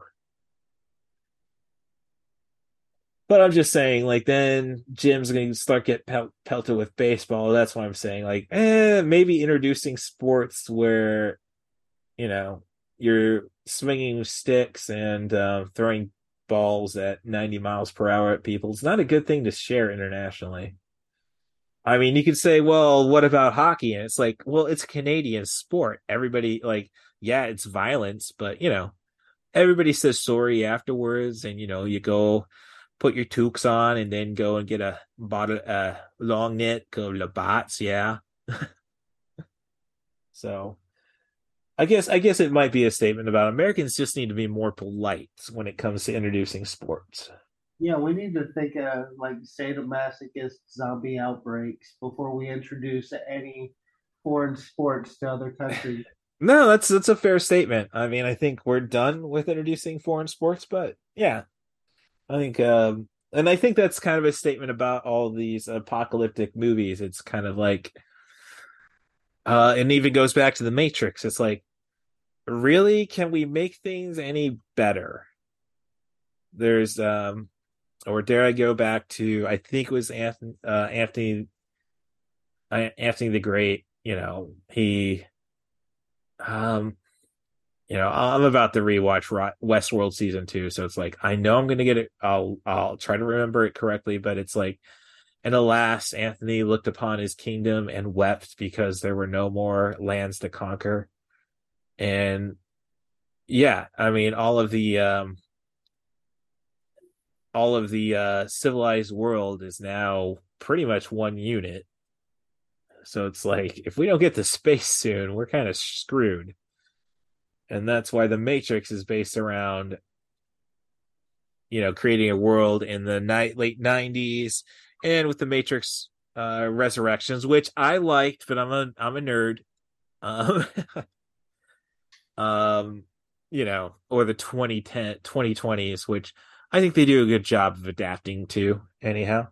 but I'm just saying, like, then Jim's going to start get pel- pelted with baseball. That's why I'm saying, like, eh, maybe introducing sports where, you know, you're swinging sticks and uh, throwing balls at 90 miles per hour at people. It's not a good thing to share internationally. I mean, you could say, well, what about hockey? And it's like, well, it's Canadian sport. Everybody, like, yeah, it's violence, but, you know, everybody says sorry afterwards. And, you know, you go put your toques on and then go and get a bottle, uh, long knit, go Labatt's, yeah. so I guess, I guess it might be a statement about Americans just need to be more polite when it comes to introducing sports. Yeah, we need to think of like sadomasochist zombie outbreaks before we introduce any foreign sports to other countries. No, that's that's a fair statement. I mean, I think we're done with introducing foreign sports, but yeah, I think, um, and I think that's kind of a statement about all these apocalyptic movies. It's kind of like, uh, and even goes back to the Matrix. It's like, really, can we make things any better? There's, um, or dare I go back to? I think it was Anthony, uh, Anthony, uh, Anthony the Great. You know, he um you know i'm about to rewatch westworld season two so it's like i know i'm gonna get it i'll i'll try to remember it correctly but it's like and alas anthony looked upon his kingdom and wept because there were no more lands to conquer and yeah i mean all of the um all of the uh civilized world is now pretty much one unit so it's like if we don't get to space soon, we're kind of screwed. And that's why the Matrix is based around you know, creating a world in the night late 90s and with the Matrix uh Resurrections, which I liked, but I'm a I'm a nerd. Um um you know, or the 2010 2020s, which I think they do a good job of adapting to anyhow.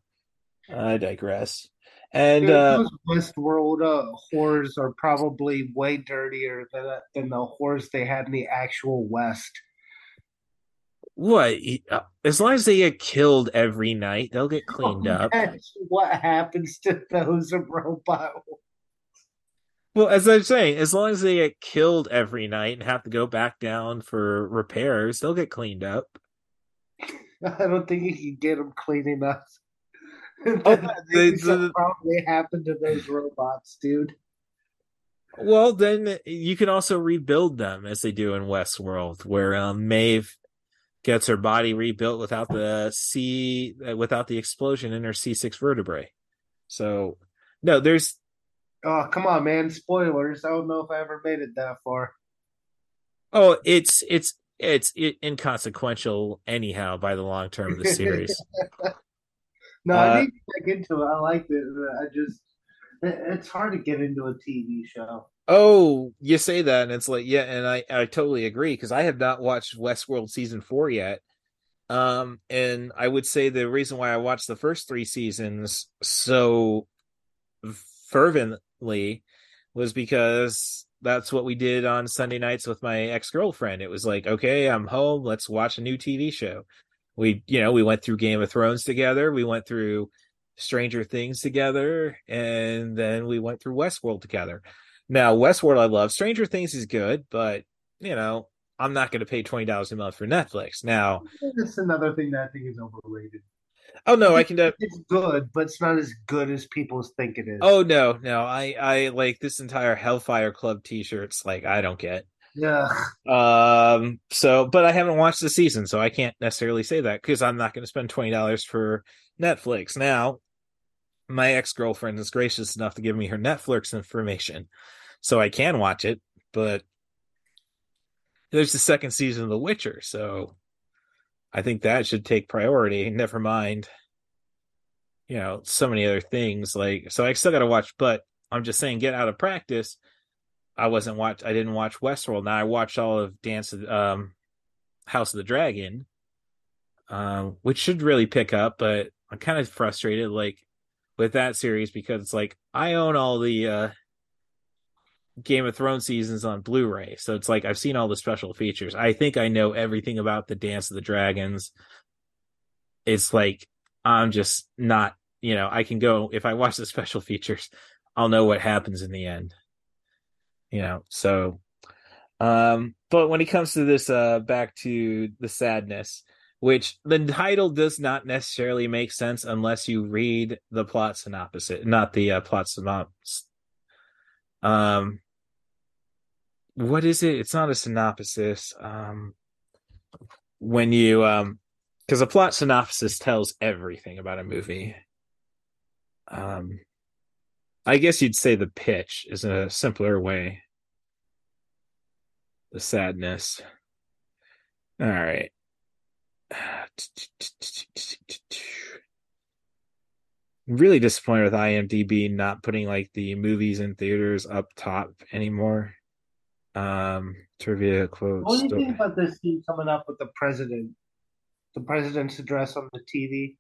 I digress. And Yeah, uh those Westworld uh, whores are probably way dirtier than than the whores they had in the actual West. What? uh, As long as they get killed every night, they'll get cleaned up. That's what happens to those robot. Well, as I'm saying, as long as they get killed every night and have to go back down for repairs, they'll get cleaned up. I don't think you can get them cleaning up. Oh, Maybe the- something probably happened to those robots, dude. Well, then you can also rebuild them as they do in Westworld, where um, Maeve gets her body rebuilt without the C, uh, without the explosion in her C six vertebrae. So, no, there's Oh, come on, man! Spoilers. I don't know if I ever made it that far. oh, it's it's it's inconsequential anyhow by the long term of the series. No, Uh, I need to check into it. I liked it. I just it's hard to get into a TV show. Oh, you say that, and it's like, yeah, and I I totally agree because I have not watched Westworld season four yet. Um, and I would say the reason why I watched the first three seasons so fervently was because that's what we did on Sunday nights with my ex girlfriend. It was like, okay, I'm home, let's watch a new TV show. We, you know, we went through Game of Thrones together, we went through Stranger Things together, and then we went through Westworld together. Now, Westworld I love. Stranger Things is good, but you know, I'm not going to pay twenty dollars a month for Netflix. Now, That's another thing that I think is overrated. oh no, I can. Do- It's good, but it's not as good as people think it is. oh no, no, I I like this entire Hellfire Club T-shirts. Like I don't get. Yeah. Um. So, but I haven't watched the season, so I can't necessarily say that because I'm not going to spend twenty dollars for Netflix. Now, my ex girlfriend is gracious enough to give me her Netflix information, so I can watch it. But there's the second season of The Witcher, so I think that should take priority. Never mind, you know, so many other things. Like, so I still got to watch. But I'm just saying, get out of practice. I wasn't watch. I didn't watch Westworld. Now I watched all of Dance of um, House of the Dragon, um, which should really pick up. But I'm kind of frustrated, like with that series, because it's like I own all the uh, Game of Thrones seasons on Blu-ray, so it's like I've seen all the special features. I think I know everything about the Dance of the Dragons. It's like I'm just not, you know, I can go if I watch the special features, I'll know what happens in the end you know so um but when it comes to this uh back to the sadness which the title does not necessarily make sense unless you read the plot synopsis not the uh, plot synopsis. Um what is it? It's not a synopsis um when you um because a plot synopsis tells everything about a movie. Um I guess you'd say the pitch is a simpler way. The sadness. All right. I'm really disappointed with IMDb not putting like the movies in theaters up top anymore. Um, trivia quotes. What do you think about this scene coming up with the president? The president's address on the TV.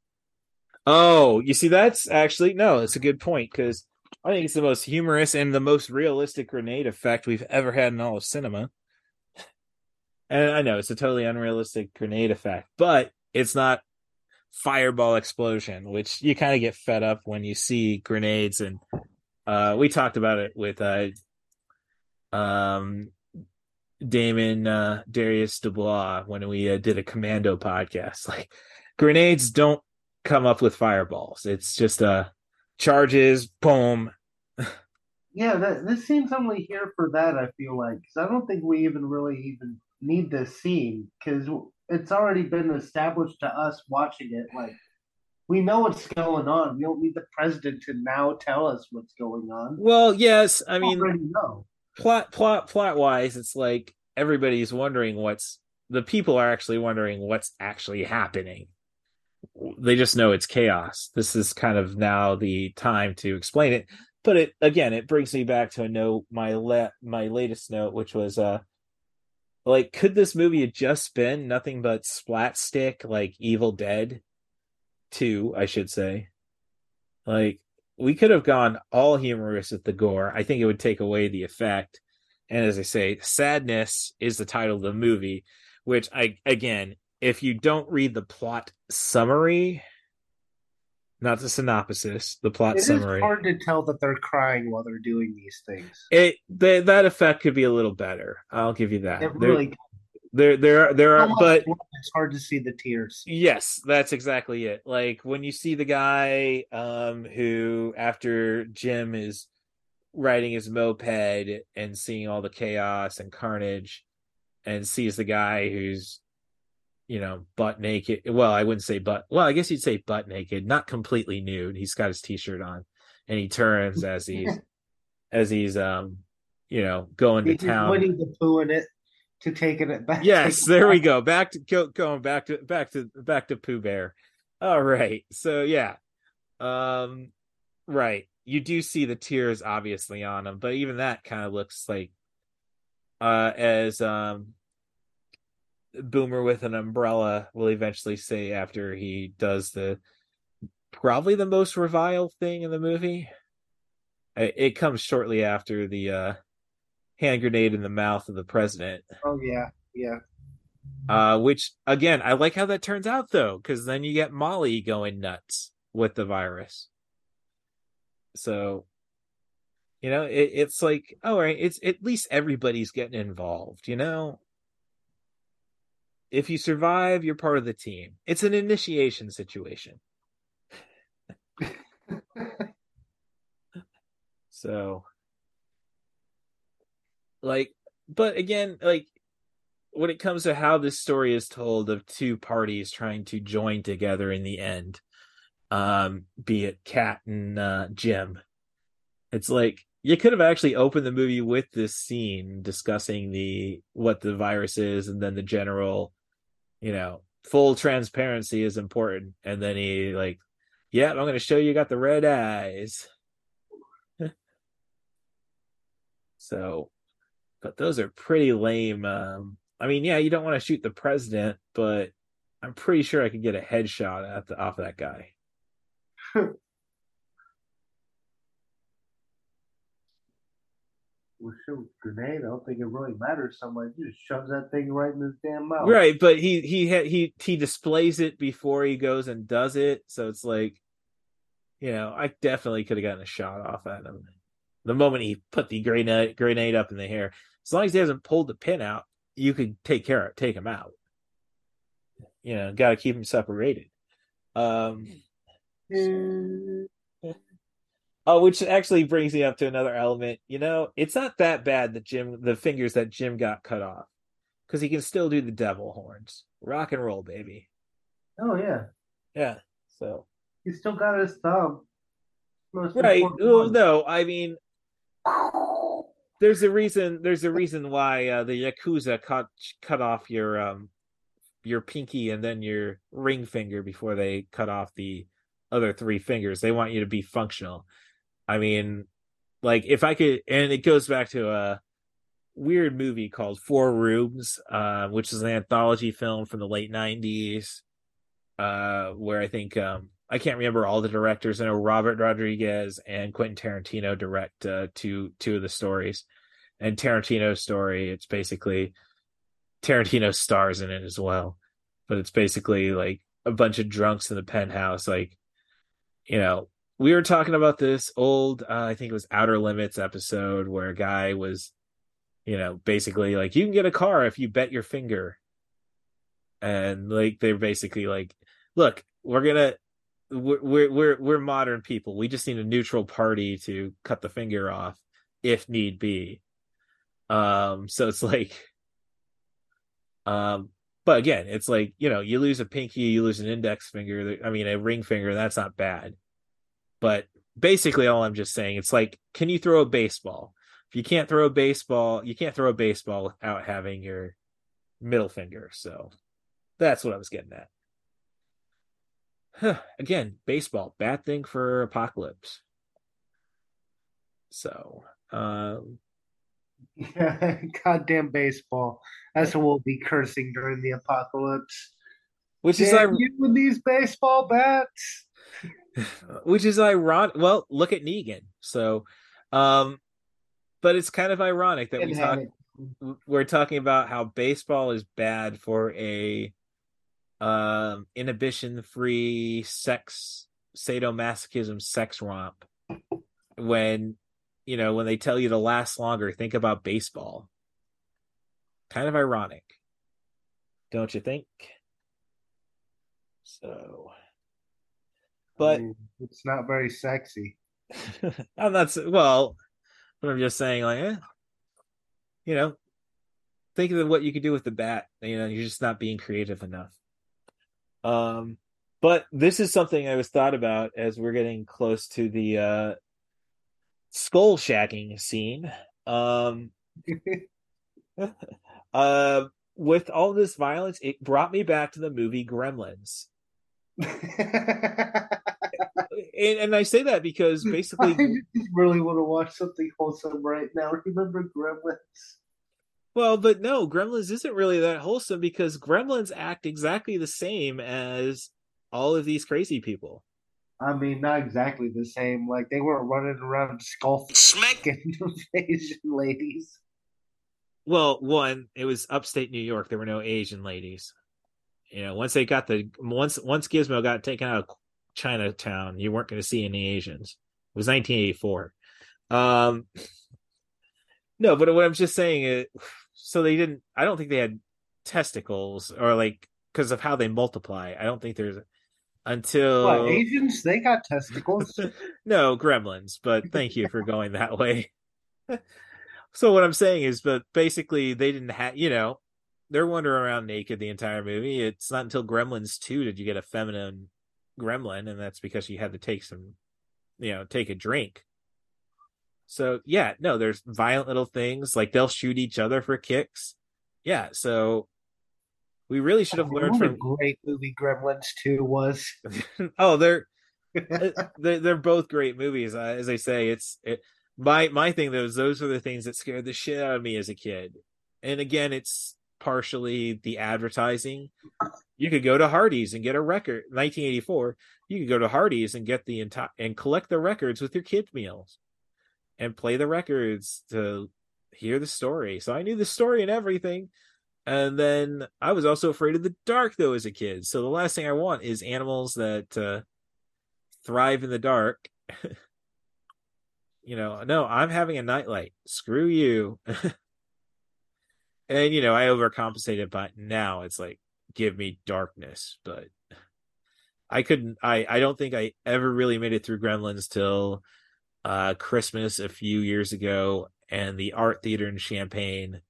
Oh, you see, that's actually no, it's a good point because I think it's the most humorous and the most realistic grenade effect we've ever had in all of cinema. And I know it's a totally unrealistic grenade effect, but it's not fireball explosion, which you kind of get fed up when you see grenades. And uh, we talked about it with uh, um, Damon uh, Darius Dubois when we uh, did a commando podcast. Like grenades don't come up with fireballs. It's just uh charges, boom. Yeah, that, this seems only here for that. I feel like 'cause I don't think we even really even need this scene because it's already been established to us watching it. Like we know what's going on. We don't need the president to now tell us what's going on. Well, yes, I mean plot plot plot wise, it's like everybody's wondering what's the people are actually wondering what's actually happening. They just know it's chaos. This is kind of now the time to explain it. But it again, it brings me back to a note my la- my latest note, which was uh like could this movie have just been nothing but splatstick like Evil Dead 2, I should say. Like we could have gone all humorous with the gore. I think it would take away the effect. And as I say, sadness is the title of the movie, which I again, if you don't read the plot summary, not the synopsis, the plot It summary. It's hard to tell that they're crying while they're doing these things. It they, that effect could be a little better. I'll give you that. It There- really there there are, there are but it's hard to see the tears. Yes, that's exactly it. Like when you see the guy um who after Jim is riding his moped and seeing all the chaos and carnage and sees the guy who's you know butt naked well i wouldn't say butt well i guess you'd say butt naked not completely nude. He's got his t-shirt on and he turns as he's as he's um you know going to He's town. Winnie the Pooh in it to taking it back. yes there we go. Back to go, going back to back to back to pooh bear. All right. So yeah. Um right. You do see the tears obviously on him but even that kind of looks like uh as um boomer with an umbrella will eventually say after he does the probably the most reviled thing in the movie it, it comes shortly after the uh hand grenade in the mouth of the president Oh yeah, yeah. uh, which again, I like how that turns out though, because then you get Molly going nuts with the virus. So, you know, it, it's like, all right, it's at least everybody's getting involved. You know, if you survive, you're part of the team. It's an initiation situation. so, like, but again, like when it comes to how this story is told of two parties trying to join together in the end um be it cat and uh jim it's like you could have actually opened the movie with this scene discussing the what the virus is and then the general you know full transparency is important and then he like yeah i'm going to show you got the red eyes so but those are pretty lame um I mean, yeah, you don't want to shoot the president, but I'm pretty sure I could get a headshot at the, off of that guy. Well, shoot, grenade. I don't think it really matters. Somebody just shoves that thing right in his damn mouth. Right, but he he ha- he he displays it before he goes and does it, so it's like, you know, I definitely could have gotten a shot off at him the moment he put the grenade grenade up in the air. As long as he hasn't pulled the pin out, you could take care of take him out. You know, got to keep him separated. Um, Oh, which actually brings me up to another element. You know, it's not that bad that Jim, the fingers that Jim got cut off, because he can still do the devil horns, rock and roll, baby. Oh yeah, Yeah. So he still got his thumb. Most right. Well, no, I mean, there's a reason. There's a reason why uh, the yakuza cut cut off your um your pinky and then your ring finger before they cut off the other three fingers. They want you to be functional. I mean, like if I could, and it goes back to a weird movie called Four Rooms, uh, which is an anthology film from the late '90s, uh, where I think um, I can't remember all the directors. I know Robert Rodriguez and Quentin Tarantino direct uh, two two of the stories, and Tarantino's story. It's basically Tarantino stars in it as well, but it's basically like a bunch of drunks in the penthouse, like you know we were talking about this old uh, i think it was outer limits episode where a guy was you know basically like you can get a car if you bet your finger. And like they're basically like look we're gonna we're we're we're modern people. We just need a neutral party to cut the finger off if need be. Um so it's like um but again it's like you know you lose a pinky you lose an index finger i mean a ring finger that's not bad but basically all i'm just saying it's like can you throw a baseball if you can't throw a baseball you can't throw a baseball without having your middle finger so that's what i was getting at Huh, again baseball bad thing for apocalypse so um Yeah, goddamn baseball. That's what we'll be cursing during the apocalypse. which is Damn ir- you with these baseball bats. which is ironic well look at negan. So um but it's kind of ironic that we talk we're talking about how baseball is bad for a um inhibition free sex sadomasochism sex romp when you know when they tell you to last longer think about baseball. Kind of ironic don't you think? So but I mean, it's not very sexy. and that's well but i'm just saying like eh, you know think of what you could do with the bat you know you're just not being creative enough. Um but this is something i was thought about as we're getting close to the uh skull shacking scene. Um uh with all this violence it brought me back to the movie gremlins and, and i say that because basically just really want to watch something wholesome right now. Remember Gremlins? well but no gremlins isn't really that wholesome because gremlins act exactly the same as all of these crazy people I mean, not exactly the same. Like they weren't running around skull smacking Asian ladies. well one it was upstate new york there were no asian ladies you know once they got the once once gizmo got taken out of chinatown. You weren't going to see any asians. It was 1984 um no but what i'm just saying is so they didn't i don't think they had testicles or like because of how they multiply. I don't think there's until What Asians? They got testicles. no gremlins but thank you for going that way. So what i'm saying is but basically they didn't have you know they're wandering around naked the entire movie. It's not until gremlins 2 did you get a feminine gremlin and that's because you had to take some you know take a drink so yeah no there's violent little things like they'll shoot each other for kicks yeah so we really should have learned from great movie Gremlins Two was. oh they're uh, they're, they're both great movies. Uh, as I say, it's it, my my thing. Those those are the things that scared the shit out of me as a kid. And again, it's partially the advertising. You could go to Hardee's and get a record. 1984. You could go to Hardee's and get the entire and collect the records with your kid meals, and play the records to hear the story. So I knew the story and everything. And then I was also afraid of the dark though as a kid. So the last thing I want is animals that uh, thrive in the dark. you know, no, I'm having a nightlight. Screw you. and you know, I overcompensated, but now it's like give me darkness. But I couldn't. I I don't think I ever really made it through Gremlins till uh Christmas a few years ago, and the art theater in Champaign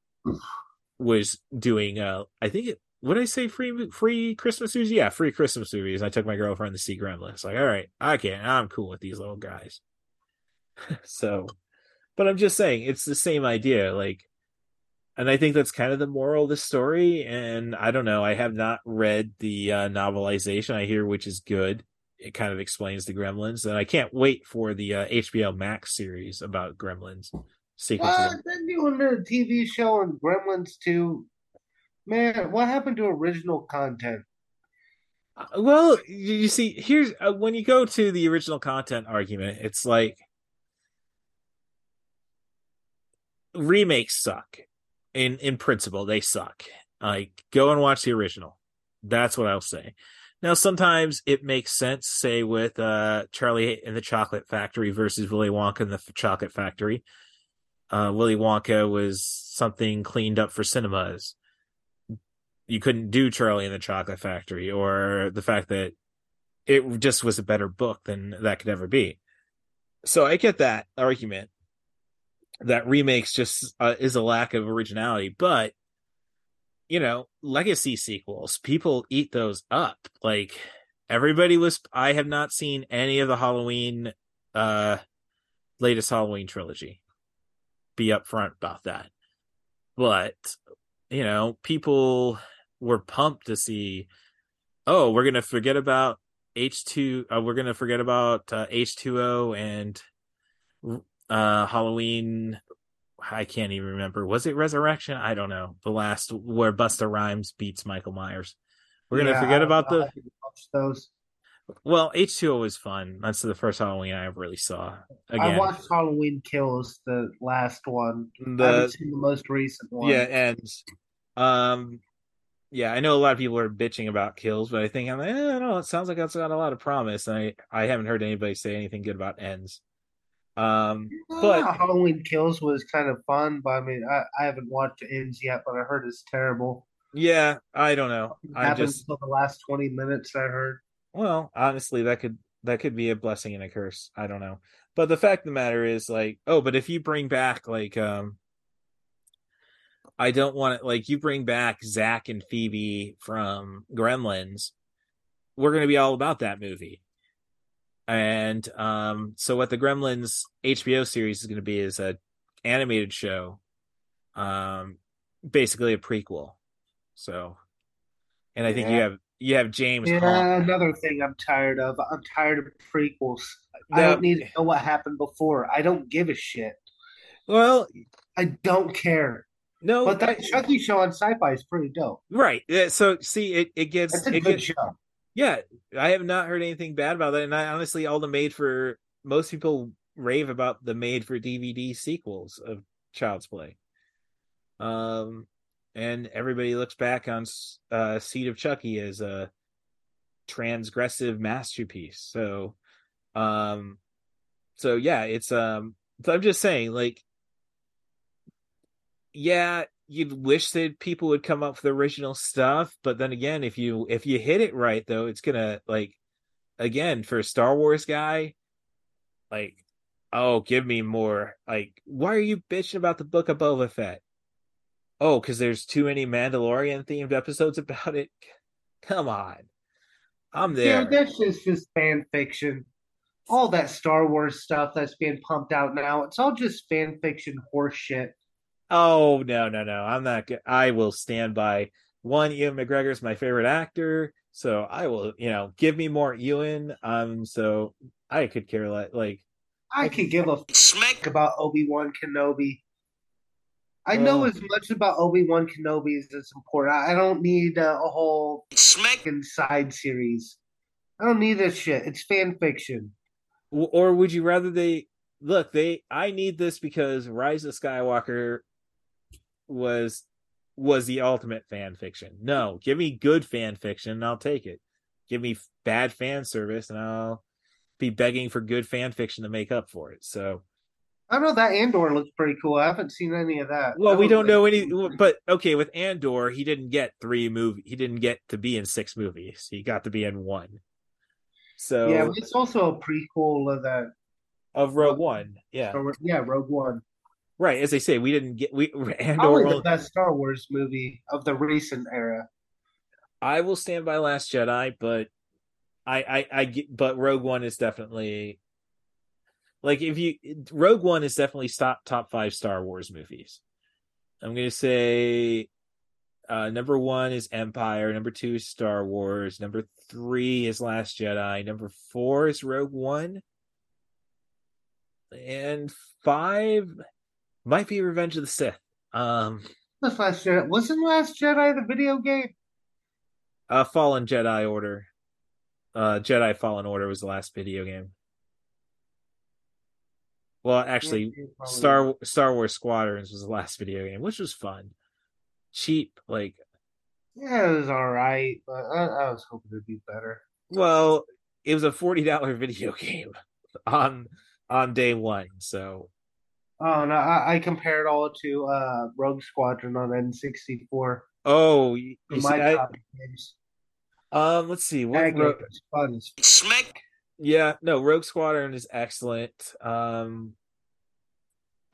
was doing. uh I think it. What did I say? Free free Christmas movies? Yeah, free Christmas movies. I took my girlfriend to see Gremlins. Like, all right, I can. I'm cool with these little guys. so, but I'm just saying it's the same idea. Like, and I think that's kind of the moral of the story. And I don't know. I have not read the uh, novelization. I hear which is good. It kind of explains the Gremlins, and I can't wait for the uh, HBO Max series about Gremlins. Sequel them. Then doing a TV show on Gremlins too. Man, what happened to original content? Uh, Well, you you see, here's uh, when you go to the original content argument, it's like remakes suck. In in principle, they suck. Like go and watch the original. That's what I'll say. Now, sometimes it makes sense, say with uh Charlie and the Chocolate Factory versus Willy Wonka and the Chocolate Factory. Uh Willy Wonka was something cleaned up for cinemas. You couldn't do Charlie and the Chocolate Factory, or the fact that it just was a better book than that could ever be. So I get that argument that remakes just uh, is a lack of originality, but you know, legacy sequels, people eat those up. Like everybody was I have not seen any of the Halloween uh latest Halloween trilogy. Be upfront about that. But you know, people were pumped to see oh, we're to forget about H2 uh, we're to forget about uh, H2O and uh Halloween I can't even remember. Was it Resurrection? I don't know. The last where Busta Rhymes beats Michael Myers. We're gonna forget about the those. well, H two O was fun. That's the first Halloween I ever really saw. I watched Halloween Kills, the last one. The the most recent one. yeah, and um, yeah, I know a lot of people are bitching about kills, but I think I'm like, eh, I don't know. It sounds like it's got a lot of promise, and I I haven't heard anybody say anything good about ends. Um, but Halloween Kills was kind of fun, but I mean, I, I haven't watched the ends yet, but I heard it's terrible. yeah, I don't know. It I just until the last twenty minutes. I heard. well, honestly, that could that could be a blessing and a curse. I don't know. But the fact of the matter is, like, oh, but if you bring back like um I don't want it. like you bring back Zach and Phoebe from Gremlins, we're gonna be all about that movie. And um, so what the Gremlins HBO series is gonna be is a animated show, um, basically a prequel. So, and I think you have you have James. Yeah, another thing I'm tired of. I'm tired of prequels. I don't need to know what happened before. I don't give a shit. Well, I don't care. no, But that Chucky show on Sci-Fi is pretty dope. right. So see, it it a it good gets, show. Yeah, I have not heard anything bad about that, and I honestly, all the made for most people rave about the made for DVD sequels of Child's Play. Um, and everybody looks back on uh, Seed of Chucky as a transgressive masterpiece. So, um, so yeah, it's um, so I'm just saying, like, yeah, you'd wish that people would come up with original stuff, but then again, if you if you hit it right, though, it's gonna like, again, for a Star Wars guy, like, oh, give me more. Like, why are you bitching about the Book of Boba Fett? Oh, because there's too many Mandalorian themed episodes about it. Come on, I'm there. Yeah, that's just just fan fiction. All that Star Wars stuff that's being pumped out now, it's all just fan fiction horse shit. Oh no, no, no! I'm not. go- I will stand by one. Ewan McGregor's my favorite actor, so I will. You know, give me more Ewan. Um, so I could care less. Like, I could give a Smack. about Obi Wan Kenobi. I know Well- as much about Obi Wan Kenobi as it's important. I I don't need uh, a whole Smack. fucking side series. I don't need this shit. It's fan fiction. or would you rather they look? They. I need this because Rise of Skywalker was was the ultimate fan fiction. No, give me good fan fiction, and I'll take it. Give me bad fan service, and I'll be begging for good fan fiction to make up for it. So. I know that Andor looks pretty cool. I haven't seen any of that. Well, That we don't know any, but okay, with Andor, he didn't get three movie. He didn't get to be in six movies. He got to be in one. So Yeah, it's also a prequel of that. of Rogue One, yeah, Yeah, Rogue One. Right. As they say, we didn't get we Andor. Probably the best Star Wars movie of the recent era. I will stand by Last Jedi, but I, I, I get, but Rogue One is definitely like if you Rogue One is definitely top top five Star Wars movies. I'm gonna say uh number one is Empire, number two is Star Wars, number three is Last Jedi, number four is Rogue One, and five might be Revenge of the Sith. Um, What's Last Jedi? Wasn't Last Jedi the video game? uh, Fallen Jedi Order, uh, Jedi Fallen Order was the last video game. Well, actually, Yeah. Star Star Wars Squadrons was the last video game, which was fun, cheap. Like, Yeah, it was all right, but I, I was hoping it'd be better. well, it was a forty dollar video game on on day one. So, Oh no, I, I compared all to uh, Rogue Squadron on N64. oh, you, for you see, my I, games. um, let's see, what That game Ro- fun Smack. Yeah, no, Rogue Squadron is excellent. Um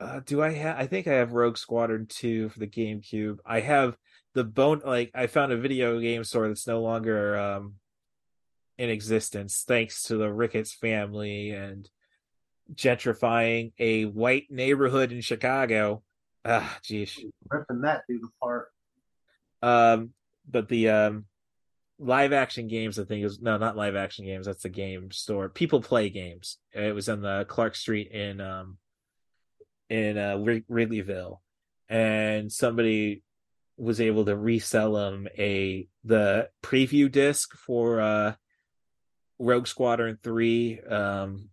uh, do I have I think I have Rogue Squadron 2 for the GameCube. I have the bone like I found a video game store that's no longer um in existence thanks to the Ricketts family and gentrifying a white neighborhood in Chicago. Ah, jeez, ripping that dude apart. Um, but the um live action games, I think is no, not live action games. That's the game store. People play games. It was on the Clark Street in um in uh Wrig- Wrigleyville, and somebody was able to resell them a the preview disc for uh Rogue Squadron three. Um,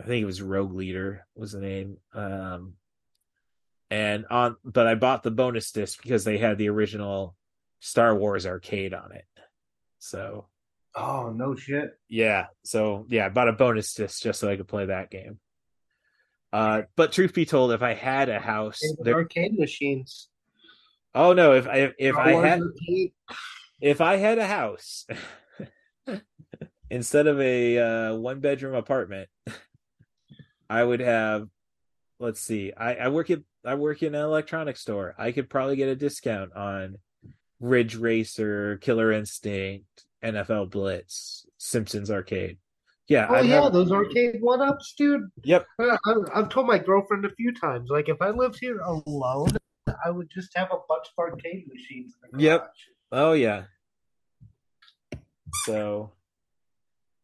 I think it was Rogue Leader was the name. Um, and on but I bought the bonus disc because they had the original Star Wars arcade on it. So Oh no shit. yeah, so yeah, I bought a bonus disc just so I could play that game. Uh, but truth be told, if I had a house, there, arcade machines. oh no, if I if Star I Wars had arcade. if I had a house instead of a uh, one bedroom apartment, I would have. Let's see. I, I work at I work in an electronics store. I could probably get a discount on Ridge Racer, Killer Instinct, NFL Blitz, Simpsons Arcade. Yeah, Oh I'd yeah, have- those arcade one ups, dude. Yep. I, I- I've told my girlfriend a few times, like if I lived here alone, I would just have a bunch of arcade machines. In Yep. Oh yeah. So,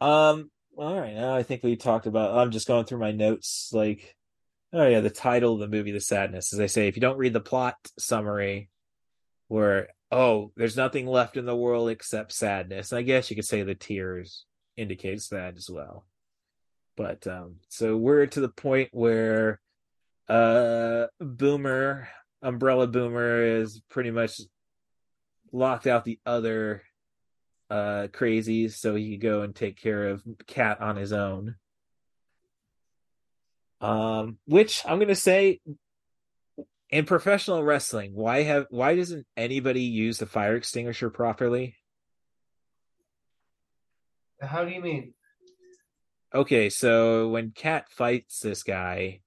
um, all right. Now I think we talked about. I'm just going through my notes. Like, oh yeah, the title of the movie, "The Sadness." As I say, if you don't read the plot summary, where oh, there's nothing left in the world except sadness. I guess you could say the tears indicates that as well. But um, so we're to the point where uh Boomer, Umbrella Boomer, is pretty much locked out the other uh crazies so he could go and take care of cat on his own um which i'm gonna say in professional wrestling why have why doesn't anybody use the fire extinguisher properly How do you mean? okay so when cat fights this guy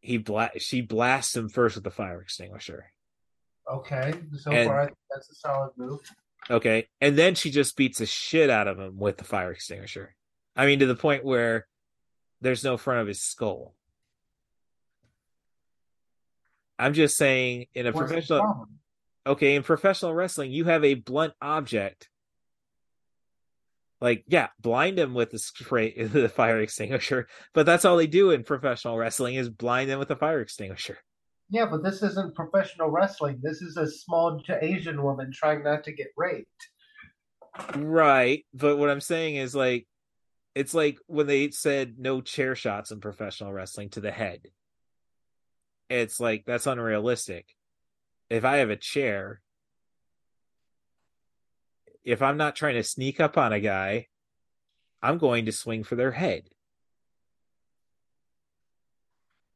he bla- she blasts him first with the fire extinguisher Okay, so And- far that's a solid move. Okay. And then she just beats the shit out of him with the fire extinguisher. I mean, to the point where there's no front of his skull. I'm just saying, in a What's professional, okay, in professional wrestling, you have a blunt object. Like, yeah, blind him with the spray, the fire extinguisher, but that's all they do in professional wrestling is blind them with a fire extinguisher. Yeah, but this isn't professional wrestling. This is a small Asian woman trying not to get raped. Right. But what I'm saying is like it's like when they said no chair shots in professional wrestling to the head. It's like that's unrealistic. If I have a chair, if I'm not trying to sneak up on a guy, I'm going to swing for their head.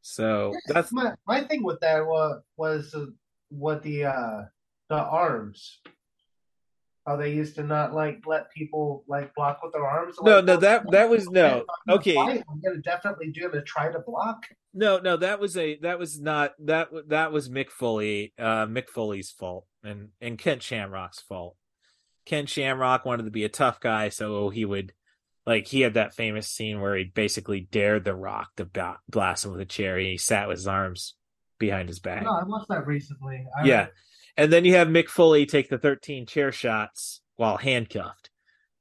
So that's my my thing with that was was what the uh the arms. How they used to not like let people like block with their arms. no, Like, no, that that was no. Okay, fight, I'm gonna definitely do to try to block. No, no, that was a that was not that that was Mick Foley, uh Mick Foley's fault and and Ken Shamrock's fault. Ken Shamrock wanted to be a tough guy, so he would like he had that famous scene where he basically dared the Rock to ba- blast him with a chair. And he sat with his arms behind his back. No, I watched that recently. I, Yeah. And then you have Mick Foley take the 13 chair shots while handcuffed.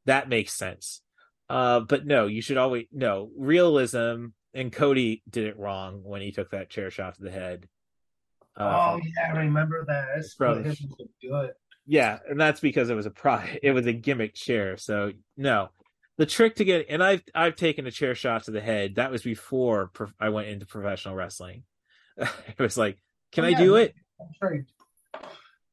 That makes sense. Uh, but no, you should always no realism. And Cody did it wrong when he took that chair shot to the head. Uh, Oh yeah, I remember that. It's From- good. yeah, and that's because it was a pro. It was a gimmick chair. So no, the trick to get and I've I've taken a chair shot to the head. That was before prof- I went into professional wrestling. it was like, can Oh, I yeah, do it? Sure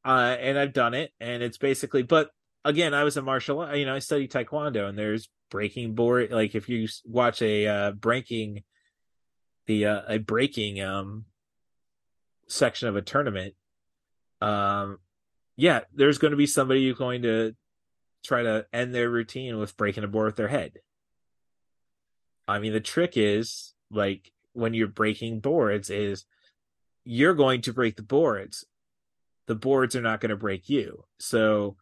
uh, and I've done it, and it's basically. But again, I was a martial, you know, I studied taekwondo, and there's breaking board. Like if you watch a uh, breaking, the uh, a breaking um section of a tournament, um, yeah, there's going to be somebody who's going to try to end their routine with breaking a board with their head. I mean, the trick is like when you're breaking boards is you're going to break the boards the boards are not going to break you. So,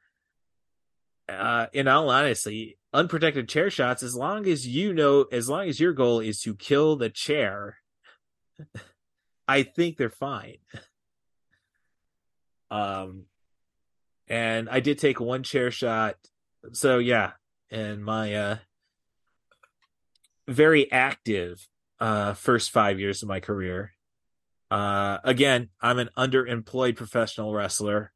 uh, in all honesty, unprotected chair shots, as long as you know, as long as your goal is to kill the chair, I think they're fine. Um, and I did take one chair shot. So yeah, and my uh very active uh first 5 years of my career. Uh again, I'm an underemployed professional wrestler,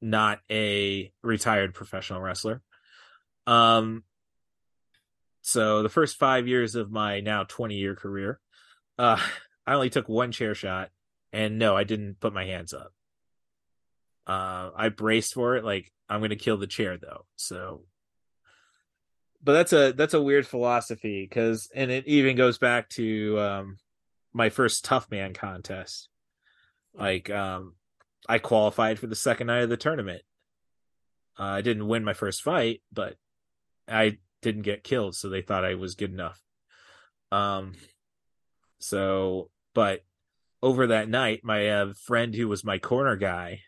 not a retired professional wrestler. Um so the first 5 years of my now 20 year career, uh I only took one chair shot and no, I didn't put my hands up. Uh, I braced for it, like I'm gonna kill the chair though. So, but that's a that's a weird philosophy because, and it even goes back to um, my first tough man contest. Like, um, I qualified for the second night of the tournament. Uh, I didn't win my first fight, but I didn't get killed, so they thought I was good enough. Um, so, but over that night, my uh, friend who was my corner guy,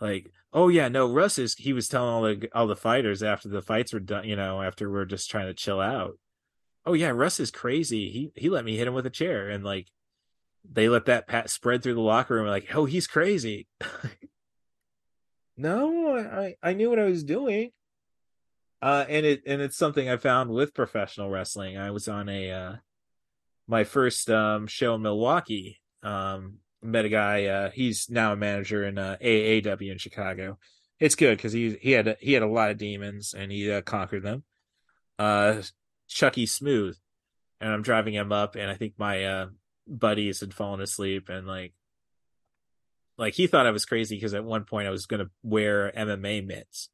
like, oh yeah, no, Russ is. He was telling all the all the fighters after the fights were done, you know, after we are just trying to chill out. Oh yeah, Russ is crazy. He he let me hit him with a chair, and like, they let that pat spread through the locker room. Like, oh, he's crazy. no, I I knew what I was doing. Uh, and it and it's something I found with professional wrestling. I was on a uh, my first um, show in Milwaukee. Um, met a guy. Uh, he's now a manager in uh, AAW in Chicago. It's good because he he had he had a lot of demons and he uh, conquered them. Uh, Chucky Smooth, and I'm driving him up, and I think my uh, buddies had fallen asleep, and like like he thought I was crazy because at one point I was going to wear MMA mitts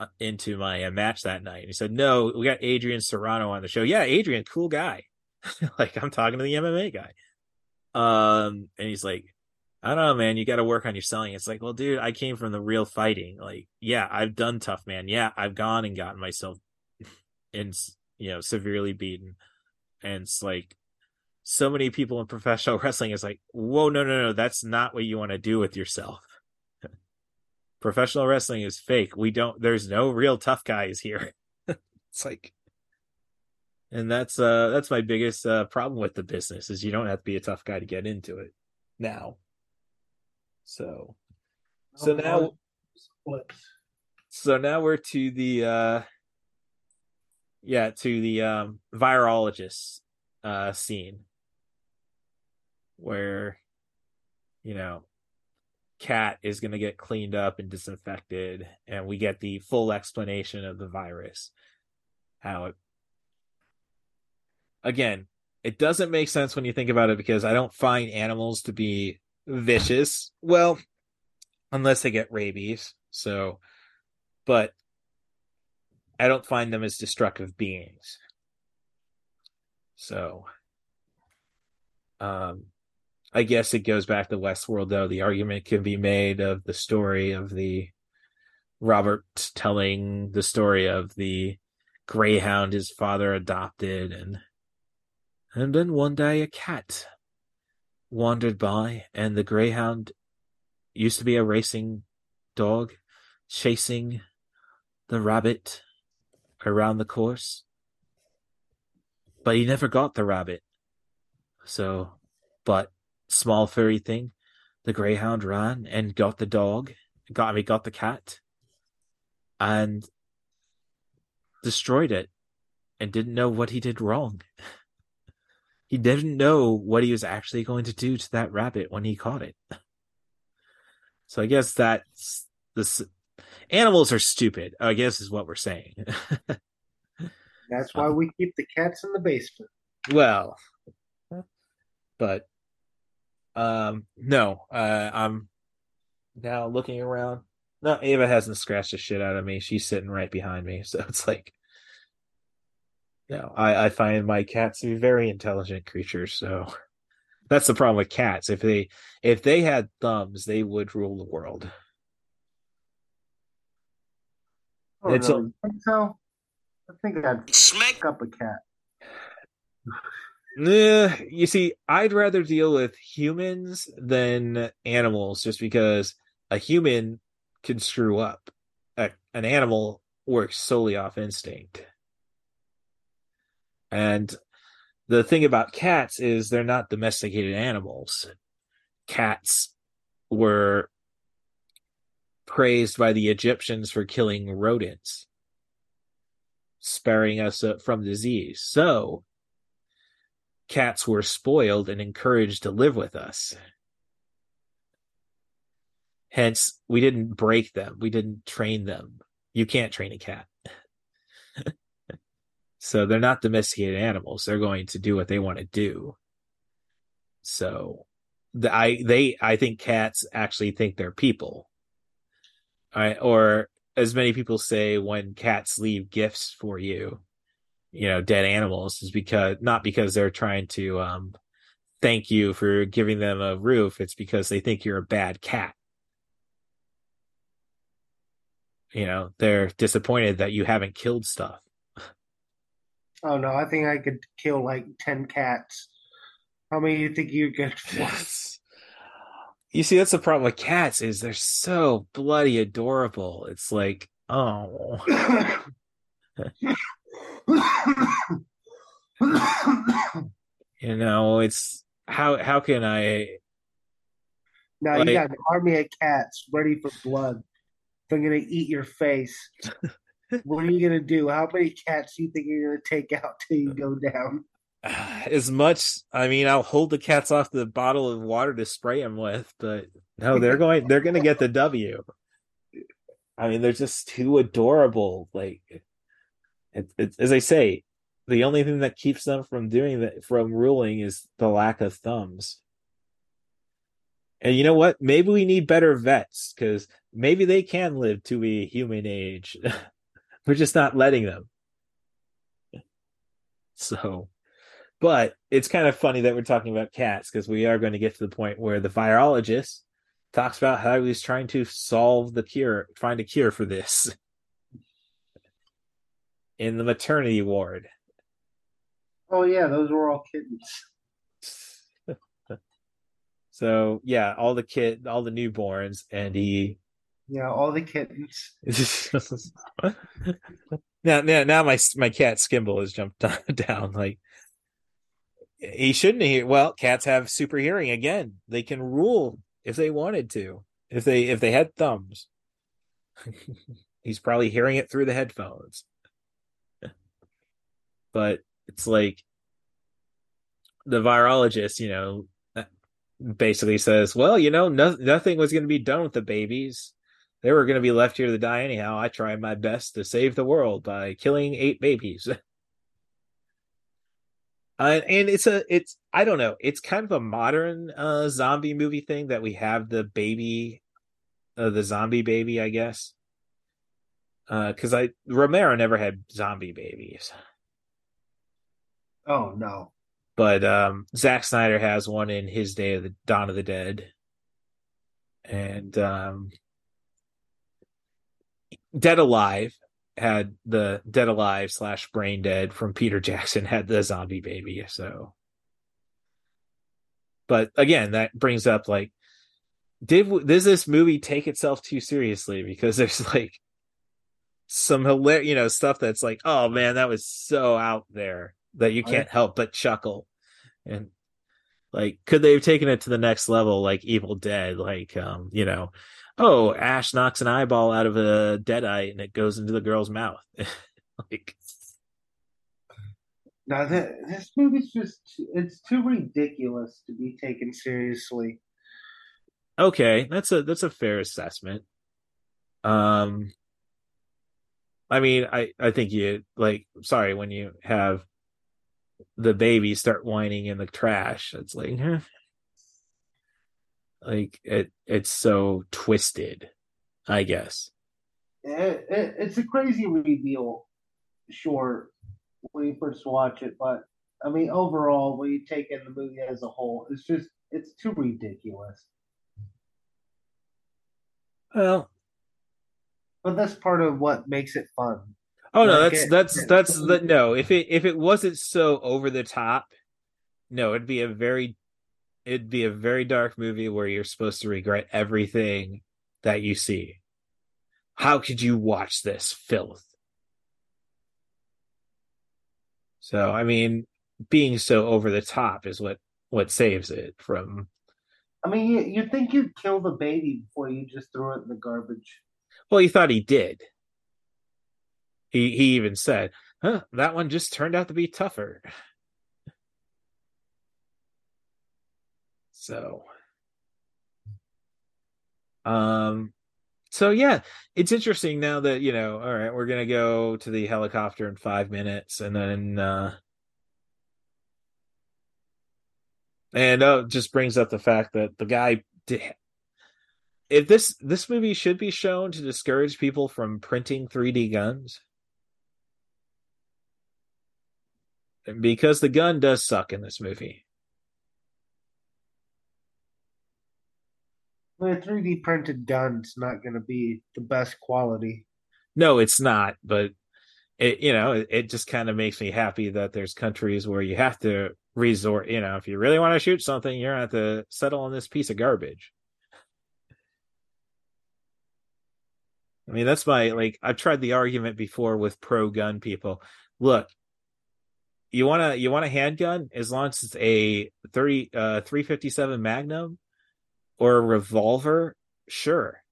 uh, into my uh, match that night. And he said, "No, we got Adrian Serrano on the show. Yeah, Adrian, cool guy. like I'm talking to the MMA guy." Um, and he's like, "I don't know, man. You got to work on your selling." It's like, well, dude, I came from the real fighting. Like, yeah, I've done tough, man. Yeah, I've gone and gotten myself in, you know, severely beaten. And it's like, so many people in professional wrestling is like, whoa, no, no, no, that's not what you want to do with yourself professional wrestling is fake. We don't there's no real tough guys here. it's like and that's uh that's my biggest uh problem with the business is you don't have to be a tough guy to get into it now. So so now so now we're to the uh yeah, to the um virologist uh scene where you know cat is going to get cleaned up and disinfected and we get the full explanation of the virus how it again it doesn't make sense when you think about it because i don't find animals to be vicious well unless they get rabies so but i don't find them as destructive beings so um I guess it goes back to Westworld, though. The argument can be made of the story of the Robert telling the story of the greyhound his father adopted, and and then one day a cat wandered by, and the greyhound used to be a racing dog chasing the rabbit around the course, but he never got the rabbit. So, but small furry thing. The greyhound ran and got the dog, got I mean, got the cat, and destroyed it, and didn't know what he did wrong. he didn't know what he was actually going to do to that rabbit when he caught it. So I guess that's this. Animals are stupid. I guess is what we're saying. that's why we keep the cats in the basement. Well, but um, no, uh, I'm now looking around. No, Ava hasn't scratched the shit out of me. She's sitting right behind me, so it's like, no, I, I find my cats to be very intelligent creatures. So that's the problem with cats. If they if they had thumbs, they would rule the world. Oh, it's no. a, so I think I'd smack up a cat. Nah, you see, I'd rather deal with humans than animals just because a human can screw up. A, an animal works solely off instinct. And the thing about cats is they're not domesticated animals. Cats were praised by the Egyptians for killing rodents, sparing us uh, from disease. So, cats were spoiled and encouraged to live with us. Hence, we didn't break them. We didn't train them. You can't train a cat. So they're not domesticated animals. They're going to do what they want to do. So the, I they I think cats actually think they're people I, or as many people say when cats leave gifts for you, you know, dead animals is because not because they're trying to um thank you for giving them a roof, it's because they think you're a bad cat. You know, they're disappointed that you haven't killed stuff. Oh no, I think I could kill like ten cats. How many do you think you're good for? You see, that's the problem with cats is they're so bloody adorable. It's like, oh, you know, it's how how can I? now Like- you got an army of cats ready for blood. They're gonna eat your face. what are you gonna do? How many cats do you think you're gonna take out till you go down? As much, I mean, I'll hold the cats off the bottle of water to spray them with, but no, they're going, they're going to get the W. I mean, they're just too adorable. Like, it, it, as I say, the only thing that keeps them from doing that, from ruling, is the lack of thumbs. And you know what? Maybe we need better vets because maybe they can live to a human age. We're just not letting them. So, but it's kind of funny that we're talking about cats because we are going to get to the point where the virologist talks about how he's trying to solve the cure, find a cure for this in the maternity ward. Oh yeah, those were all kittens. So yeah, all the kid, all the newborns, and he Yeah, all the kittens. now, now, now my my cat Skimble has jumped down. Like he shouldn't hear. Well, cats have super hearing again. They can rule if they wanted to. If they if they had thumbs, he's probably hearing it through the headphones. But it's like the virologist, you know, basically says, "Well, you know, no, nothing was going to be done with the babies." They were going to be left here to die anyhow. I tried my best to save the world by killing eight babies. uh, and it's a, it's, I don't know, it's kind of a modern uh, zombie movie thing that we have the baby, uh, the zombie baby, I guess. Because I Romero never had zombie babies, Oh no. but um, Zack Snyder has one in his Day of the Dawn of the Dead, and um, Dead Alive had the Dead Alive slash Brain Dead from Peter Jackson had the zombie baby. So, but again, that brings up like, did does this movie take itself too seriously? Because there's like some hilarious, you know, stuff that's like, oh man, that was so out there that you can't help but chuckle, and like, could they have taken it to the next level, like Evil Dead, like, um, you know oh, Ash knocks an eyeball out of a deadite and it goes into the girl's mouth. like, Now that this movie's just it's too ridiculous to be taken seriously. okay, that's a that's a fair assessment. Um, I mean, I I think you like. Sorry, when you have the baby start whining in the trash, it's like, huh? Like it it's so twisted. I guess. It, it, it's a crazy reveal, sure, when you first watch it, but I mean overall, when you take in the movie as a whole, it's just it's too ridiculous. Well, But that's part of what makes it fun. Oh no, Like that's it- that's that's the no. If it if it wasn't so over the top, no, it'd be a very it'd be a very dark movie where you're supposed to regret everything that you see. How could you watch this filth? So I mean, being so over the top is what what saves it from. I mean, you, you'd think you'd kill the baby before you just throw it in the garbage. Well, he thought he did. He he even said, "Huh, that one just turned out to be tougher." So, um, so yeah, it's interesting now that you know. All right, we're gonna go to the helicopter in five minutes, and then uh, and oh, just brings up the fact that the guy did. if this this movie should be shown to discourage people from printing 3D guns. Because the gun does suck in this movie. A 3D printed gun's not going to be the best quality. No, it's not, but it you know, it, it just kind of makes me happy that there's countries where you have to resort, you know, if you really want to shoot something, you're going to have to settle on this piece of garbage. I mean, that's my like I've tried the argument before with pro gun people. Look, you want to you want a handgun as long as it's a 30 uh 357 Magnum or a revolver, sure.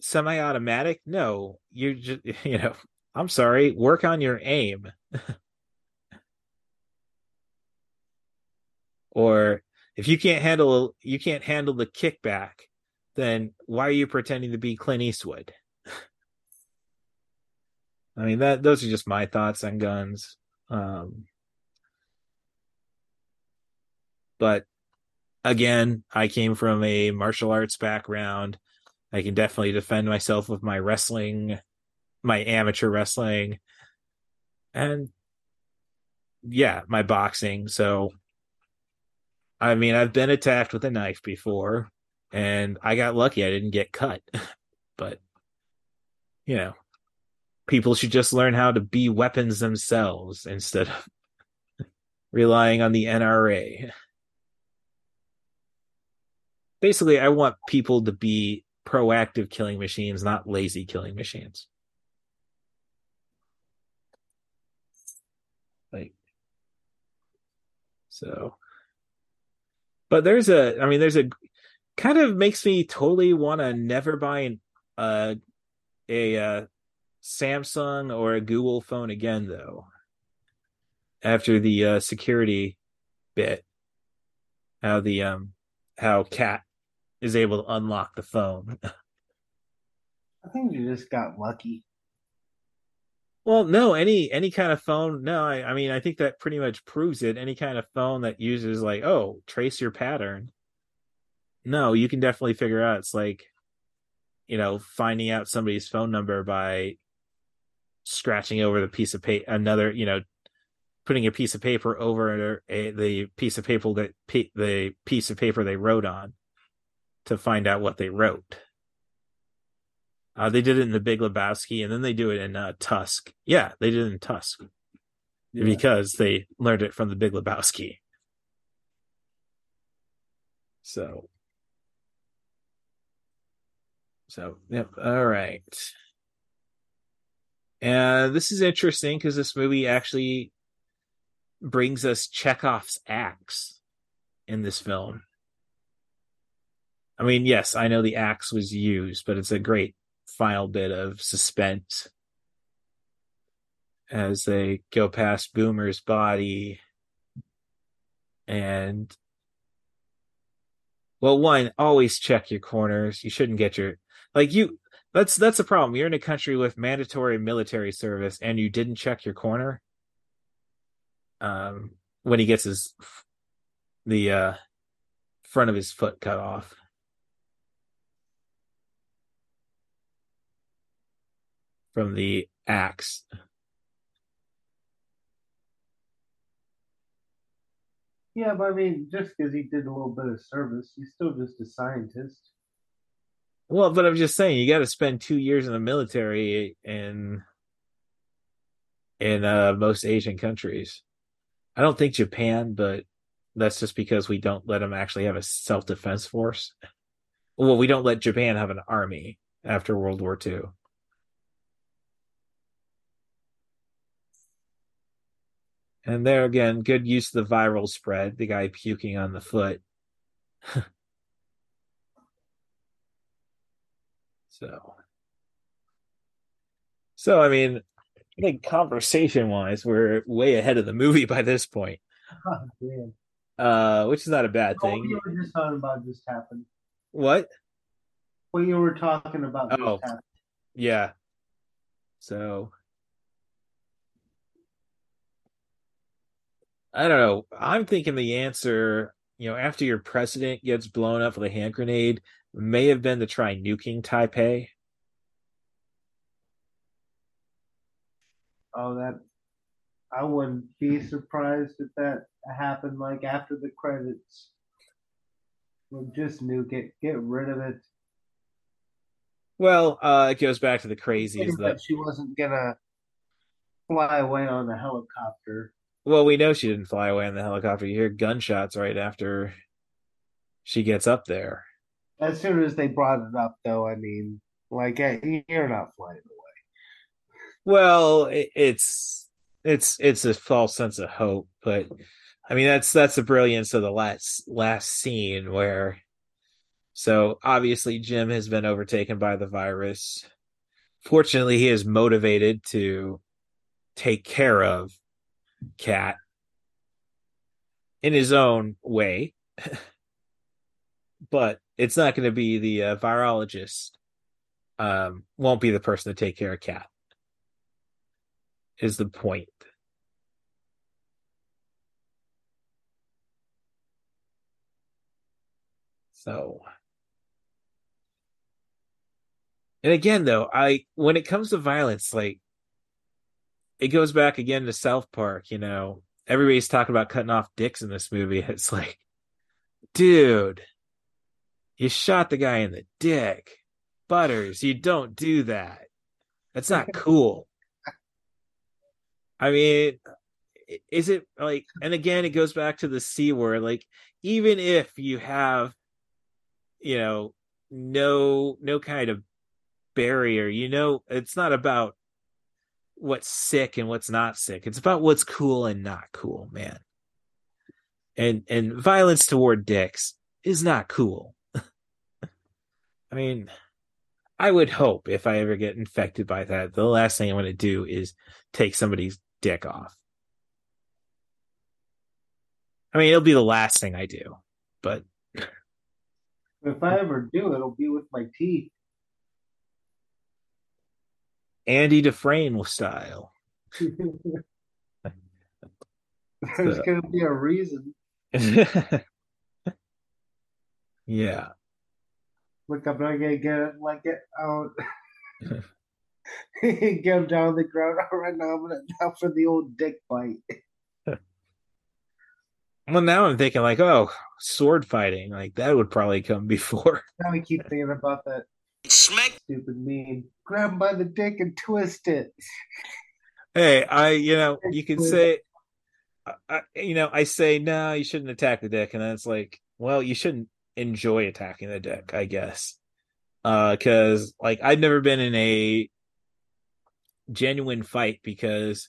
Semi-automatic? No. You just you know, I'm sorry, work on your aim. or if you can't handle you can't handle the kickback, then why are you pretending to be Clint Eastwood? I mean that those are just my thoughts on guns. Um, but again, I came from a martial arts background. I can definitely defend myself with my wrestling, my amateur wrestling, and yeah, my boxing. So, I mean, I've been attacked with a knife before, and I got lucky I didn't get cut. but, you know, people should just learn how to be weapons themselves instead of relying on the NRA. Basically, I want people to be proactive killing machines, not lazy killing machines. Like, so, but there's a, I mean, there's a kind of makes me totally want to never buy an, uh, a, uh, Samsung or a Google phone again, though. After the uh, security bit, how the um how Cat is able to unlock the phone. I think you just got lucky. Well, no, any any kind of phone. No, I, I mean I think that pretty much proves it. Any kind of phone that uses like, oh, trace your pattern. No, you can definitely figure out. It's like, you know, finding out somebody's phone number by scratching over the piece of paper, another, you know, putting a piece of paper over a, eh, the piece of paper that the piece of paper they wrote on to find out what they wrote. Uh, they did it in the Big Lebowski, and then they do it in uh, Tusk. Yeah, they did it in Tusk yeah. because they learned it from the Big Lebowski. So, so yep. All right. And this is interesting because this movie actually brings us Chekhov's axe in this film. I mean, yes, I know the axe was used, but it's a great final bit of suspense as they go past Boomer's body. And, well, one, always check your corners. You shouldn't get your, like, you, that's that's the problem. You're in a country with mandatory military service, and you didn't check your corner. Um, when he gets his the uh, front of his foot cut off. From the axe. Yeah, but I mean, just because he did a little bit of service, he's still just a scientist. Well, but I'm just saying you got to spend two years in the military in in uh, most Asian countries. I don't think Japan, but that's just because we don't let them actually have a self defense force. Well, we don't let Japan have an army after World War II. And there again, good use of the viral spread, the guy puking on the foot. So, so I mean, I think conversation wise, we're way ahead of the movie by this point. Oh, uh, which is not a bad thing. What you were just talking about just happened. What? What you were talking about oh, Yeah. So I don't know. I'm thinking the answer, you know, after your president gets blown up with a hand grenade, may have been to try nuking Taipei. Oh, that I wouldn't be surprised if that happened like after the credits. Well, just nuke it, get rid of it. Well, uh, it goes back to the crazies that she wasn't gonna fly away on the helicopter. Well, we know she didn't fly away in the helicopter. You hear gunshots right after she gets up there. As soon as they brought it up, though, I mean, like, you're not flying away. Well, it's it's it's a false sense of hope, but I mean that's that's the brilliance of the last last scene where so obviously Jim has been overtaken by the virus. Fortunately, he is motivated to take care of Cat in his own way. but it's not going to be the uh, virologist um won't be the person to take care of Cat is the point. So, and again, though, I when it comes to violence, like it goes back again to South Park. You know, everybody's talking about cutting off dicks in this movie. It's like, dude, you shot the guy in the dick. Butters, you don't do that. That's not cool. I mean, is it like, and again, it goes back to the C word. Like, even if you have, you know, no, no kind of barrier, you know, it's not about what's sick and what's not sick. It's about what's cool and not cool, man. And, and violence toward dicks is not cool. I mean, I would hope if I ever get infected by that, the last thing I want to do is take somebody's dick off. I mean, it'll be the last thing I do, but If I ever do, it'll be with my teeth. Andy Dufresne style. There's gonna be a reason. yeah. Look, I'm not gonna get it like it out. get him down on the ground right now. I'm gonna down for the old dick bite. Well, now I'm thinking like, oh, sword fighting, like that would probably come before. Now I keep thinking about that Smack. stupid meme. Grab him by the dick and twist it. Hey, I, you know, you can say, I, I, you know, I say no, you shouldn't attack the dick, and then it's like, well, you shouldn't enjoy attacking the dick, I guess, uh, because like I've never been in a genuine fight because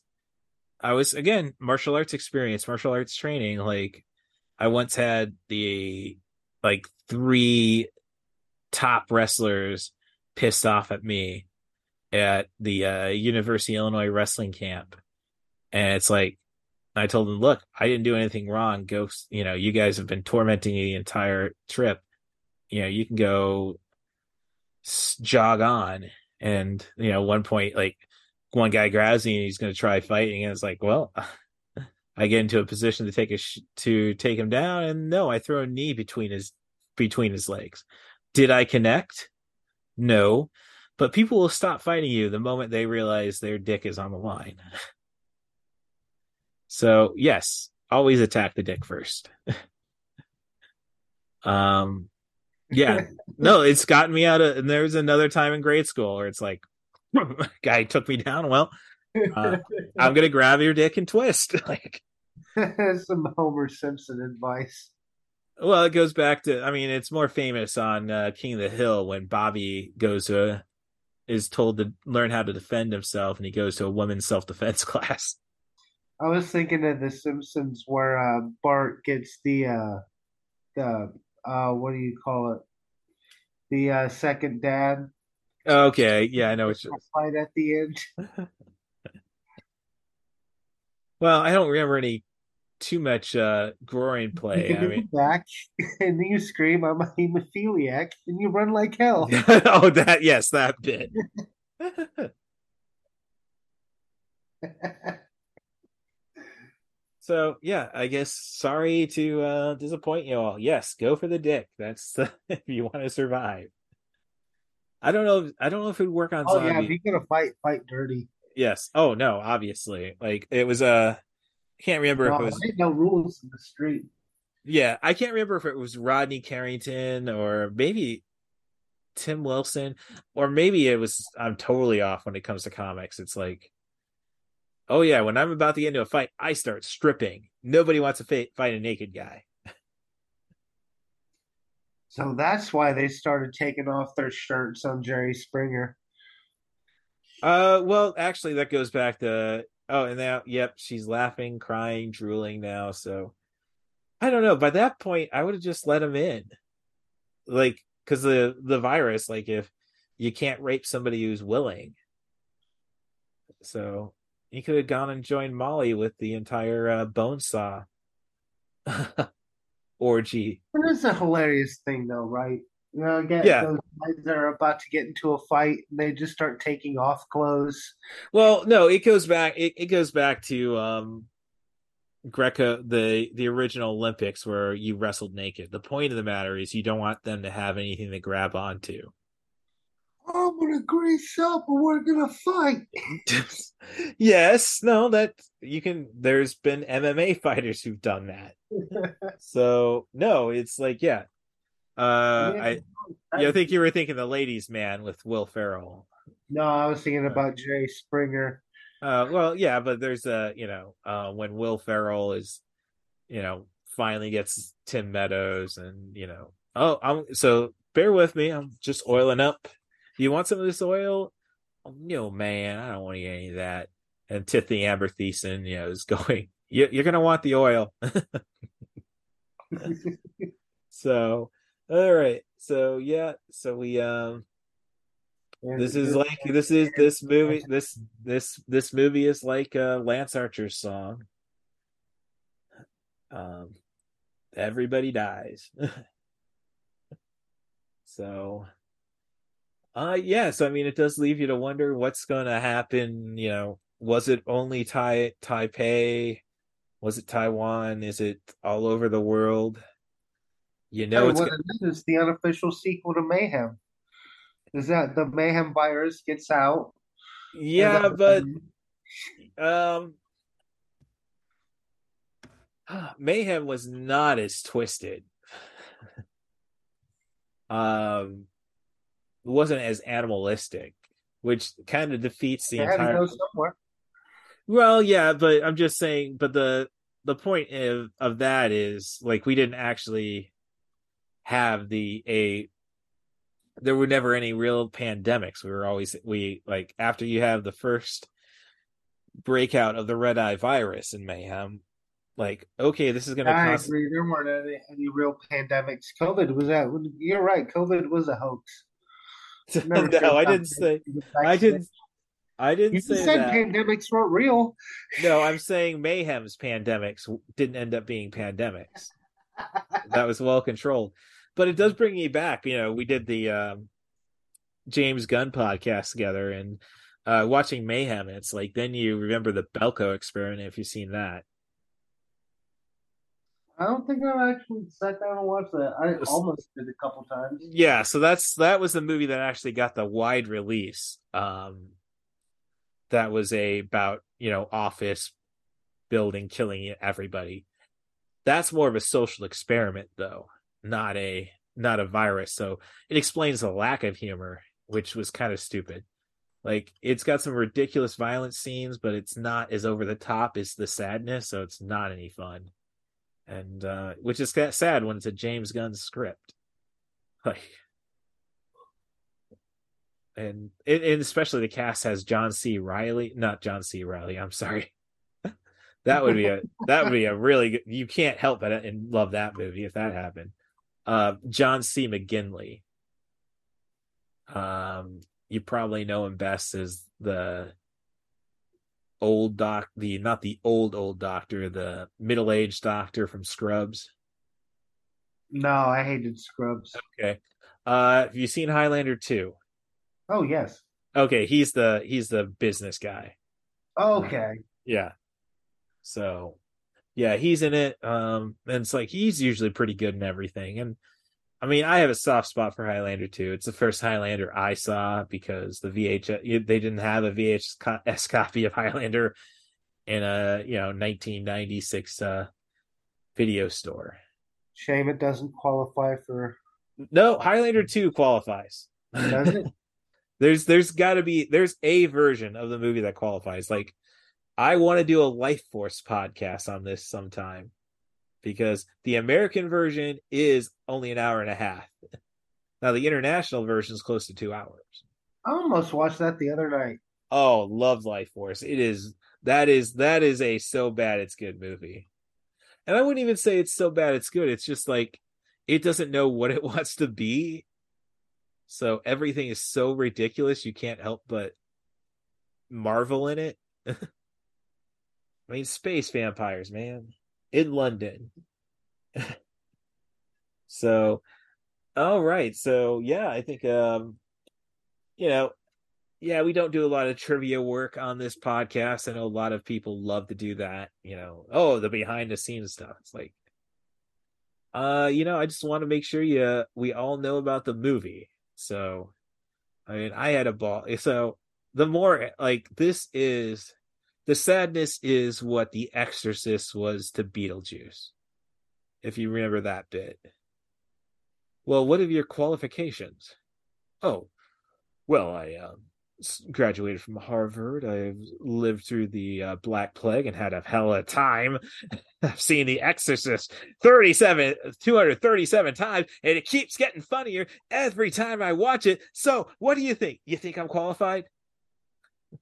I was again martial arts experience, martial arts training. Like I once had the like three top wrestlers pissed off at me at the uh, University of Illinois wrestling camp, and it's like I told them, "Look, I didn't do anything wrong. Go, you know, you guys have been tormenting me the entire trip. You know, you can go jog on." And you know, one point, like one guy grabs me and he's going to try fighting, and it's like, well. I get into a position to take a sh- to take him down, and no, I throw a knee between his between his legs. Did I connect? No, but people will stop fighting you the moment they realize their dick is on the line. So yes, always attack the dick first. um, yeah, no, it's gotten me out of. And there was another time in grade school where it's like, guy took me down. Well, uh, I'm gonna grab your dick and twist. like, Some Homer Simpson advice. Well, it goes back to. I mean, it's more famous on uh, King of the Hill when Bobby goes to a, is told to learn how to defend himself, and he goes to a women's self defense class. I was thinking of The Simpsons where uh, Bart gets the uh, the uh, what do you call it? The uh, second dad Okay, yeah, I know it's. fight at the end. Well, I don't remember any too much uh groin play. I mean, back, and then you scream, "I'm a hemophiliac," and you run like hell. oh, that yes, that bit. So yeah, I guess sorry to uh disappoint you all. Yes, go for the dick. That's the if you want to survive. I don't know. If, I don't know if it would work on Oh zombie. yeah, if you're gonna fight, fight dirty. Yes. Oh no, obviously. Like it was uh I can't remember No, if it was no rules in the street. yeah, I can't remember if it was Rodney Carrington or maybe Tim Wilson or maybe it was I'm totally off when it comes to comics. It's like oh yeah, when I'm about to get into a fight, I start stripping. Nobody wants to fa- fight a naked guy. So that's why they started taking off their shirts on Jerry Springer. Uh well, actually that goes back to oh and now yep, she's laughing, crying, drooling now, so I don't know. By that point, I would have just let him in. Like cuz the the virus like if you can't rape somebody who's willing. So, he could have gone and joined Molly with the entire uh, bone saw orgy. It is a hilarious thing, though, right? You know, get Yeah. those guys are about to get into a fight, and they just start taking off clothes. Well, no, it goes back. It, it goes back to um, Greco, the the original Olympics, where you wrestled naked. The point of the matter is, you don't want them to have anything to grab onto. I'm gonna grease up, and we're gonna fight. yes, no, that you can. There's been MMA fighters who've done that. So no, it's like yeah. Uh, I yeah, I think you were thinking the ladies' man with Will Ferrell. No, I was thinking about Jerry Springer. Uh, well, yeah, but there's a you know uh, when Will Ferrell is, you know, finally gets Tim Meadows, and you know, oh, I'm so bear with me. I'm just oiling up. You want some of this oil? Oh, no, man, I don't want to get any of that. And Tiffani Amber Thiessen, you know, is going. You, you're gonna want the oil. so, all right. So yeah. So we um this is like this is this movie this this this movie is like uh lance archer's song. Um everybody dies. So uh yes i mean it does leave you to wonder what's going to happen you know was it only tai taipei? Was it taiwan? Is it all over the world you know it's what it is, the unofficial sequel to Mayhem. Is that the Mayhem virus gets out? yeah but um, mayhem was not as twisted um it wasn't as animalistic which kind of defeats the they had to entire well yeah but i'm just saying but the the point of of that is like we didn't actually have the a there were never any real pandemics we were always we like after you have the first breakout of the red eye virus in mayhem like okay this is going to I cost agree. There weren't any, any real pandemics. COVID was that. You're right. COVID was a hoax. No i didn't say i didn't i didn't You say said that pandemics weren't real. no i'm saying mayhem's pandemics didn't end up being pandemics that was well controlled but it does bring me back you know we did the um james gunn podcast together and uh watching mayhem it's like then you remember the belko experiment if you've seen that. I don't think I actually sat down and watched that. I almost did a couple times. yeah so that's that was the movie that actually got the wide release. Um that was a about you know office building killing everybody. That's more of a social experiment though not a not a virus so it explains the lack of humor which was kind of stupid like it's got some ridiculous violent scenes but it's not as over the top as the sadness so it's not any fun and uh which is sad when it's a james gunn script like and and especially the cast has John C. Reilly, not John C. Reilly. I'm sorry. that would be a that would be a really good. You can't help but and love that movie if that happened. Uh, John C. McGinley. Um, you probably know him best as the old doc, the not the old old doctor, the middle aged doctor from Scrubs. No, I hated Scrubs. Okay. Uh, have you seen Highlander two? Oh yes. Okay, he's the he's the business guy. Okay. Yeah. So yeah, he's in it. Um, and it's like he's usually pretty good in everything. And I mean, I have a soft spot for Highlander too. It's the first Highlander I saw because the VHS they didn't have a VHS copy of Highlander in a you know 1996 uh, video store. Shame it doesn't qualify for. No, Highlander two qualifies. Does it? there's there's got to be there's a version of the movie that qualifies. Like I want to do a Life Force podcast on this sometime because the American version is only an hour and a half. Now the international version is close to two hours. I almost watched that the other night. Oh, love Life Force. It is that is that is a so bad it's good movie. And I wouldn't even say it's so bad it's good. It's just like it doesn't know what it wants to be. So everything is so ridiculous you can't help but marvel in it. I mean, space vampires, man, in London. so, all right. So, yeah, I think, um, you know, yeah, we don't do a lot of trivia work on this podcast. I know a lot of people love to do that. You know, oh, the behind the scenes stuff. It's like, uh, you know, I just want to make sure you we all know about the movie. So, I mean, I had a ball. So the more like this is the sadness is what the exorcist was to beetlejuice if you remember that bit. Well what are your qualifications? Oh well i um, graduated from harvard. I've lived through the uh, black plague and had a hell of a time. I've seen the exorcist 37 237 times and it keeps getting funnier every time i watch it. So what do you think? You think i'm qualified?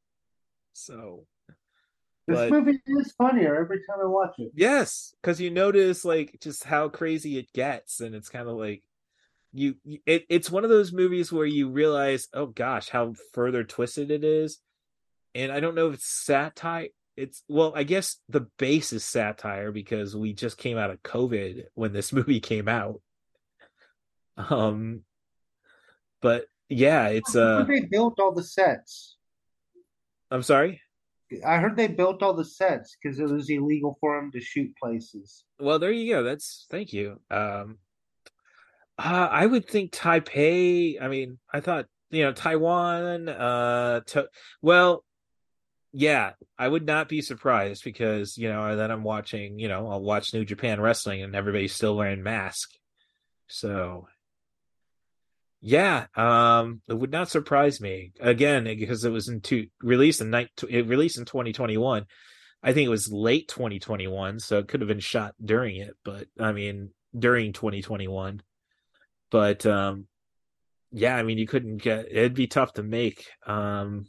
So this but, movie is funnier every time I watch it. Yes, because you notice like just how crazy it gets, and it's kind of like you. It, it's one of those movies where you realize, oh gosh, how further twisted it is. And I don't know if it's satire. It's well, I guess the base is satire because we just came out of COVID when this movie came out. Um, but yeah, it's uh. They built all the sets. I'm sorry. I heard they built all the sets because it was illegal for them to shoot places. Well, there you go. That's thank you. Um, uh, I would think Taipei. I mean, I thought you know Taiwan. Uh, to, well, yeah, I would not be surprised because you know then I'm watching. You know, I'll watch New Japan Wrestling and everybody's still wearing masks. So yeah, um, it would not surprise me again because it was in two released in night it released in 2021. I think it was late 2021, so it could have been shot during it, but I mean during 2021. But um, yeah, I mean you couldn't get it'd be tough to make um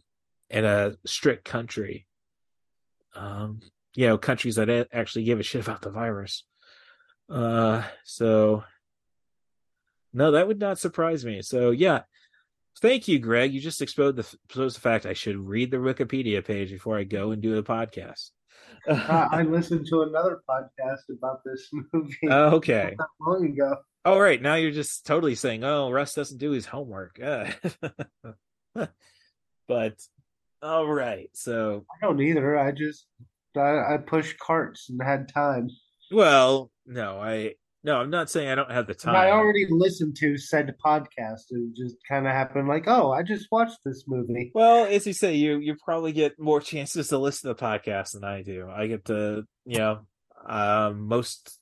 in a strict country. Um, you know, countries that actually give a shit about the virus. Uh, so no, that would not surprise me. So yeah, thank you, Greg. You just exposed the exposed the fact I should read the Wikipedia page before I go and do the podcast. uh, I listened to another podcast about this movie. Oh, okay. Not long ago. All right, now you're just totally saying, "Oh, Russ doesn't do his homework." Uh, but all right, so I don't either. I just I, I pushed carts and had time. Well, no, I no, I'm not saying I don't have the time. I already listened to said podcast. It just kind of happened like, oh, I just watched this movie. Well, as you say, you you probably get more chances to listen to the podcast than I do. I get to, you know, um, most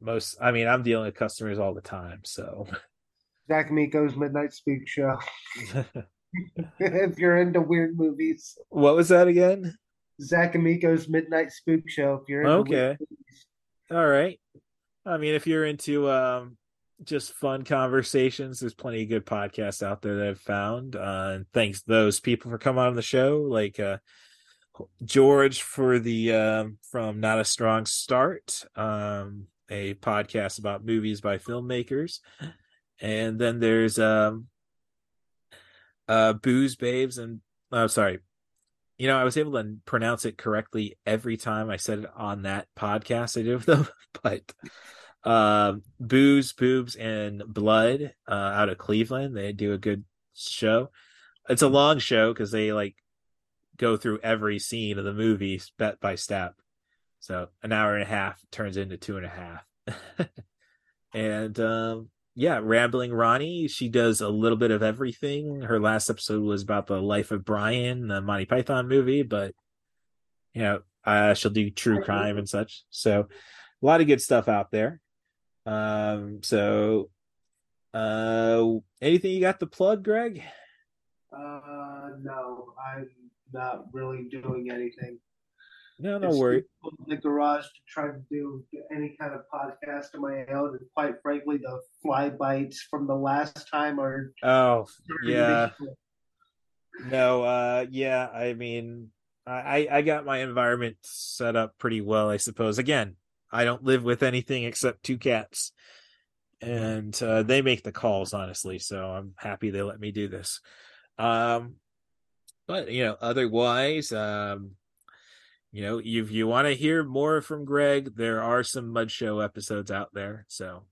most. I mean, I'm dealing with customers all the time, so. Zach Miko's Midnight Spook Show. if you're into weird movies. What was that again? Zach Miko's Midnight Spook Show. If you're okay. All right. I mean, if you're into um, just fun conversations, there's plenty of good podcasts out there that I've found. Uh, and thanks those people for coming on the show, like uh, George for the um, from Not a Strong Start, um, a podcast about movies by filmmakers, and then there's um, uh, Booze Babes and I'm oh, sorry, you know, I was able to pronounce it correctly every time I said it on that podcast I did with them, but uh, booze, boobs, and blood uh, out of Cleveland. They do a good show. It's a long show because they like go through every scene of the movie step by step. So an hour and a half turns into two and a half. and um, yeah, Rambling Ronnie, she does a little bit of everything. Her last episode was about the life of Brian, the Monty Python movie, but you know, uh, she'll do true crime and such. So a lot of good stuff out there. Um, so uh anything you got to plug, Greg? Uh, no, I'm not really doing anything. No, no worry. in the garage to try to do any kind of podcast of my own, and quite frankly, the fly bites from the last time are Oh, yeah. No, uh yeah, I mean I I got my environment set up pretty well, I suppose. Again, I don't live with anything except two cats. And uh they make the calls honestly, so I'm happy they let me do this. Um but you know, otherwise um you know, if you want to hear more from Greg, there are some Mud Show episodes out there. So.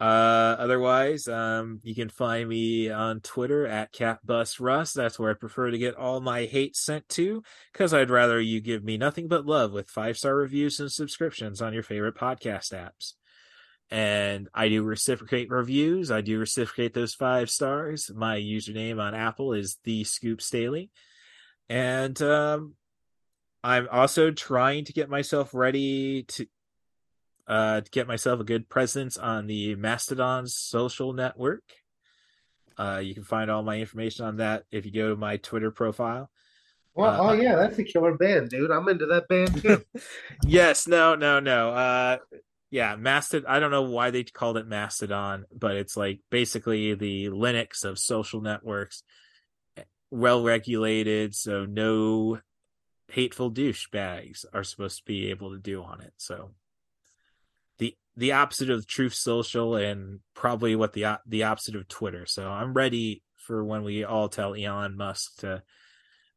Uh otherwise um you can find me on twitter at catbusruss that's where i prefer to get all my hate sent to because i'd rather you give me nothing but love with five star reviews and subscriptions on your favorite podcast apps. And i do reciprocate reviews. I do reciprocate those five stars. My username on apple is the scoop staley. And um i'm also trying to get myself ready to uh, to get myself a good presence on the Mastodon's social network. Uh, you can find all my information on that if you go to my Twitter profile. Well, Uh, oh yeah, that's a killer band, dude. I'm into that band too. yes, no, no, no. Uh, yeah, Mastodon. I don't know why they called it Mastodon, but it's like basically the Linux of social networks, well regulated, so no hateful douchebags are supposed to be able to do on it. So the the opposite of Truth Social and probably what the the opposite of Twitter. So I'm ready for when we all tell Elon Musk to,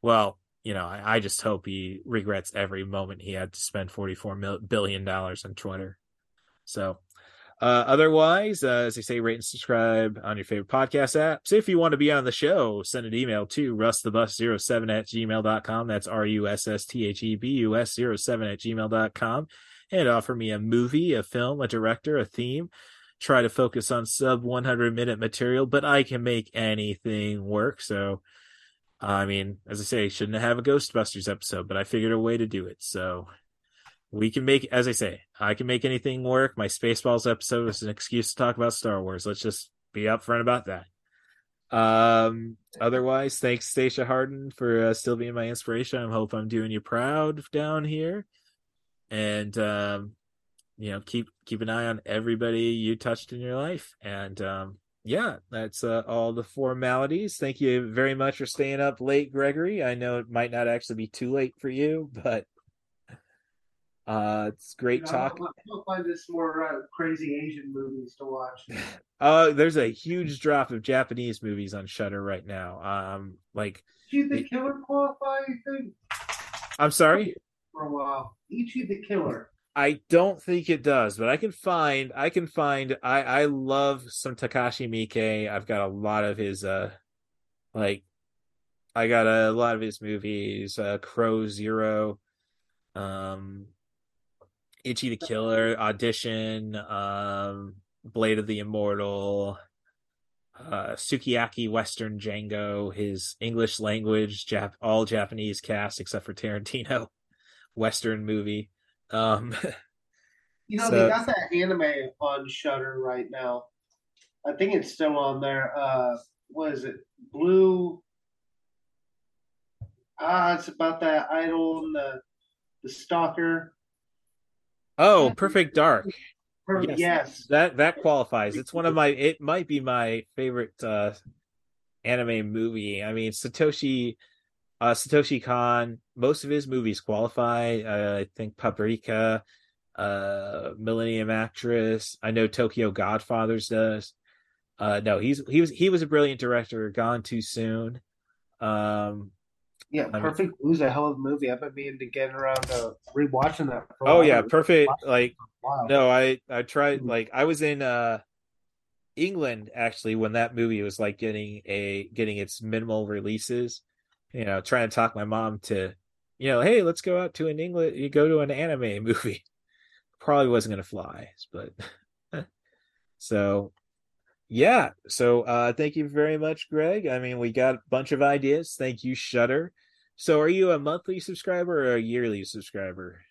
well, you know, I, I just hope he regrets every moment he had to spend 44 mil- billion dollars on Twitter. So, uh, otherwise, uh, as I say, rate and subscribe on your favorite podcast app. So if you want to be on the show, send an email to russthebus07 at gmail.com. That's R U S S T H E B U S 07 at gmail.com. And offer me a movie, a film, a director, a theme. Try to focus on sub 100 minute material, but I can make anything work. So, I mean, as I say, shouldn't have a Ghostbusters episode, but I figured a way to do it. So we can make, as I say, I can make anything work. My Spaceballs episode was an excuse to talk about Star Wars. Let's just be upfront about that. Um, otherwise, thanks Stacia Harden for uh, still being my inspiration. I hope I'm doing you proud down here. And um, you know, keep keep an eye on everybody you touched in your life. And um, yeah, that's uh, all the formalities. Thank you very much for staying up late, Gregory. I know it might not actually be too late for you, but uh, it's great talk. I'll, find this more uh, crazy Asian movies to watch. Uh, there's a huge drop of Japanese movies on Shudder right now. Um, like Ichi the Killer qualify, you think, I'm sorry, for a while? Ichi the Killer. I don't think it does, but I can find. I can find. I I love some Takashi Miike. I've got a lot of his uh, like, I got a lot of his movies. Uh, Crow Zero, um, Ichi the Killer, Audition, um, Blade of the Immortal, uh, Sukiyaki Western Django, his English language, Jap- all Japanese cast except for Tarantino, Western movie. Um, You know, So- they got that anime on Shudder right now. I think it's still on there. Uh, what is it? Blue. Ah, it's about that idol and the the stalker. Oh, Perfect Dark. Her- Yes. yes. That that qualifies. It's one of my. It might be my favorite uh, anime movie. I mean, Satoshi, uh, Satoshi Kon. Most of his movies qualify. Uh, I think Paprika, uh, Millennium Actress. I know Tokyo Godfathers does. Uh, no, he's he was he was a brilliant director. Gone too soon. Um, Yeah, Perfect Blue's a hell of a movie. I've been meaning to get around to rewatching that. Oh yeah, perfect. Like No, I I tried Mhm. like I was in uh England actually when that movie was like getting a getting its minimal releases. You know, trying to talk my mom to you know, hey, let's go out to an England. you go to an anime movie. Probably wasn't going to fly, but so yeah. So uh thank you very much, Greg. I mean, we got a bunch of ideas. Thank you, Shudder. So are you a monthly subscriber or a yearly subscriber?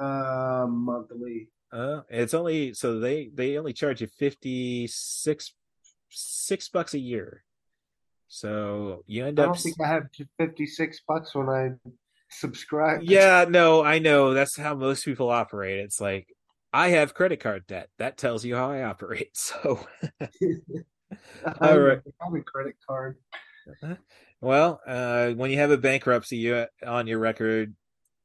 Uh, monthly. Uh, it's only so they they only charge you fifty six six bucks a year. So you end I up. don't think I have fifty six bucks when I subscribe. Yeah, no, I know that's how most people operate. It's like I have credit card debt. That tells you how I operate. So, all right. A credit card. well, uh, when you have a bankruptcy you, on your record,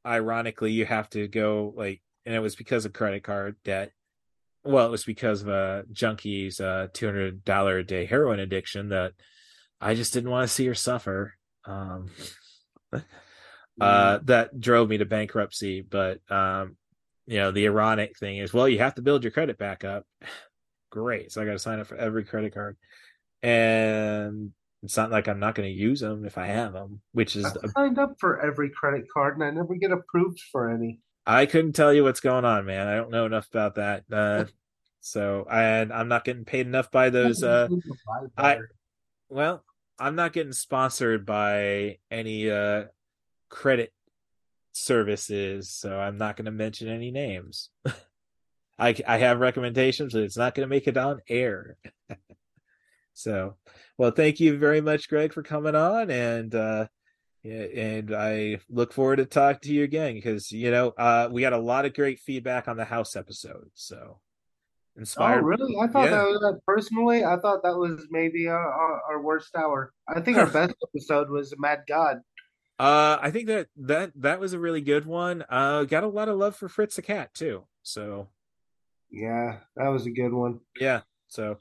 ironically, you have to go like, and it was because of credit card debt. Well, it was because of a junkie's uh, two hundred dollar a day heroin addiction that I just didn't want to see her suffer. Um, uh, that drove me to bankruptcy. But um, you know, the ironic thing is, well, you have to build your credit back up. Great, so I got to sign up for every credit card, and it's not like I'm not going to use them if I have them, which is I signed up for every credit card and I never get approved for any. I couldn't tell you what's going on, man. I don't know enough about that. Uh, so and I'm not getting paid enough by those. Uh, I well, I'm not getting sponsored by any uh, credit services, so I'm not going to mention any names. I I have recommendations, but it's not going to make it on air. so, well, thank you very much, Greg, for coming on, and uh, and I look forward to talking to you again because you know uh, we got a lot of great feedback on the house episode. So inspired. Oh, really? I thought Yeah. that was uh, personally. I thought that was maybe our, our, our worst hour. I think our best episode was Mad God. Uh, I think that that that was a really good one. Uh, got a lot of love for Fritz the cat too. So Yeah, that was a good one. yeah. So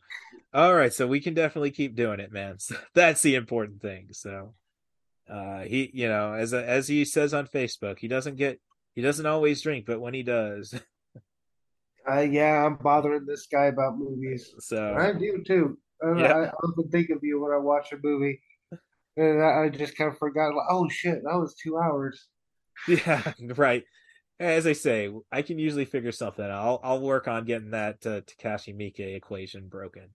all right, so we can definitely keep doing it, man. So that's the important thing. So uh, he, you know, as as he says on Facebook, he doesn't get he doesn't always drink, but when he does, Uh, yeah, I'm bothering this guy about movies. so I do too. I, Yeah. I, I often think of you when I watch a movie, and I, I just kind of forgot. Like, oh shit, that was two hours. Yeah, right. As I say, I can usually figure something out. I'll I'll work on getting that uh, Takashi Miike equation broken.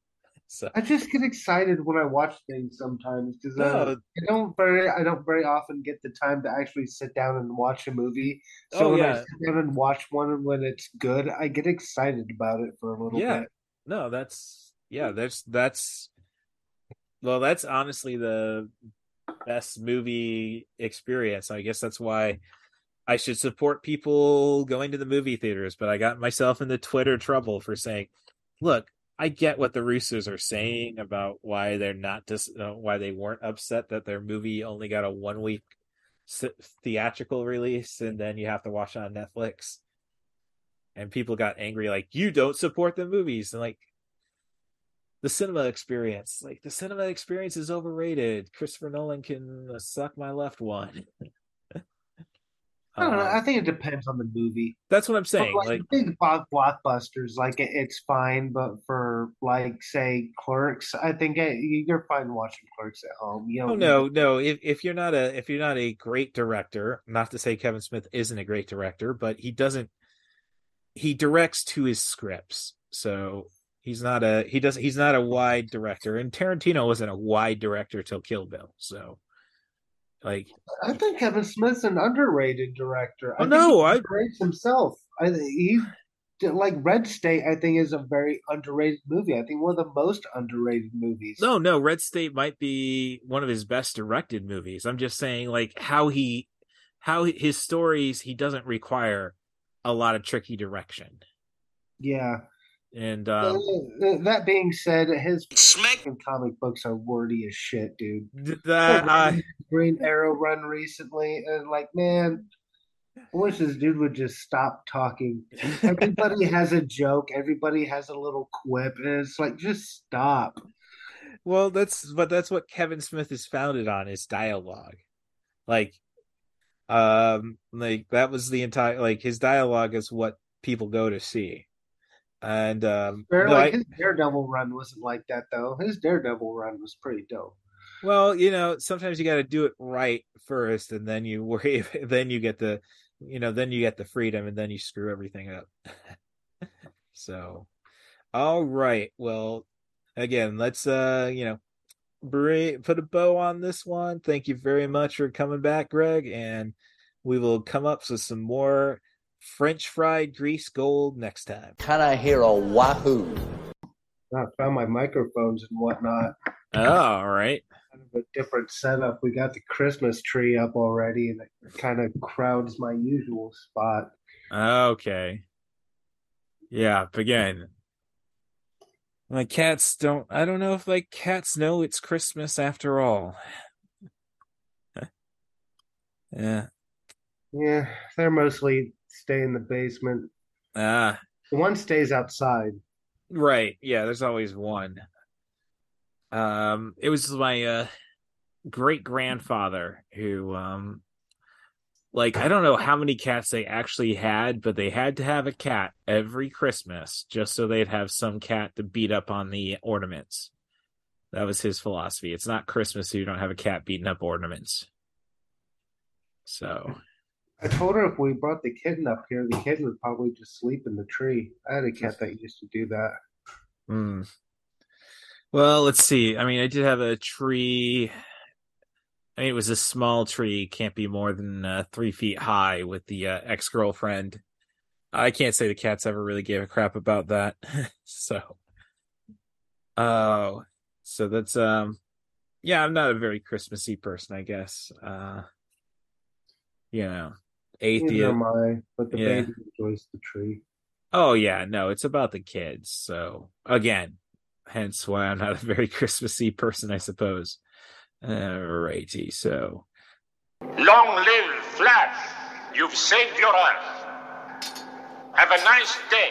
So I just get excited when I watch things sometimes because uh, No. I don't very I don't very often get the time to actually sit down and watch a movie. So Oh, when I yeah. sit down and watch one and when it's good, I get excited about it for a little Yeah. bit. no, that's yeah, that's that's well, that's honestly the best movie experience. I guess that's why I should support people going to the movie theaters, but I got myself into Twitter trouble for saying, "Look, I get what the Russos are saying about why they're not dis- uh, why they weren't upset that their movie only got a one week theatrical release and then you have to watch it on Netflix." And people got angry, like, "You don't support the movies," and like, the cinema experience, like the cinema experience is overrated. Christopher Nolan can uh, suck my left one. I don't know. I think it depends on the movie. that's what I'm saying. like, Like, big block blockbusters, like it's fine. But for like say Clerks, I think it, you're fine watching Clerks at home. You oh no, no. If if you're not a if you're not a great director, not to say Kevin Smith isn't a great director, but he doesn't. He directs to his scripts, so he's not a he does he's not a wide director. And Tarantino wasn't a wide director till Kill Bill, so like I think Kevin Smith's an underrated director. Oh, I no, I- he himself. I he like Red State. I think is a very underrated movie. I think one of the most underrated movies. No, no, Red State might be one of his best directed movies. I'm just saying like how he how his stories he doesn't require a lot of tricky direction. Yeah. And um Uh, that being said, his Smack. comic books are wordy as shit, dude. that uh, Green Arrow run recently, and like, man, I wish this dude would just stop talking. Everybody has a joke, everybody has a little quip, and it's like, just stop. well that's but that's what Kevin Smith is founded on is dialogue. Like um like that was the entire like his dialogue is what people go to see. And um Or, no, like I- his Daredevil run wasn't like that though. His Daredevil run was pretty dope. Well, you know, sometimes you got to do it right first, and then you worry. Then you get the, you know, then you get the freedom, and then you screw everything up. so, all right. Well, again, let's uh, you know, bring put a bow on this one. Thank you very much for coming back, Greg, and we will come up with some more French fried grease gold next time. Can I hear a wahoo? I found my microphones and whatnot. Oh, all right. Kind of a different setup. We got the Christmas tree up already, and it kind of crowds my usual spot. Okay. Yeah, but again, my cats don't. I don't know if like cats know it's Christmas after all. yeah. Yeah, they're mostly stay in the basement. Ah, One stays outside. right. Yeah, there's always one. Um, it was my uh great grandfather who um like I don't know how many cats they actually had, but they had to have a cat every Christmas just so they'd have some cat to beat up on the ornaments. That was his philosophy. It's not Christmas so you don't have a cat beating up ornaments. So I told her if we brought the kitten up here, the kitten would probably just sleep in the tree. I had a cat that used to do that. Hmm. Well, let's see. I mean, I did have a tree. I mean, it was a small tree, can't be more than uh, three feet high with the uh, ex girlfriend. I can't say the cats ever really gave a crap about that. so, oh, so that's um, yeah, I'm not a very Christmassy person, I guess. Uh, you know, atheist. am I, but the Yeah. baby enjoys the tree. Oh yeah, no, it's about the kids. So again, hence why I'm not a very Christmassy person, I suppose. Alrighty, so Long live Flash! You've saved your Earth. Have a nice day.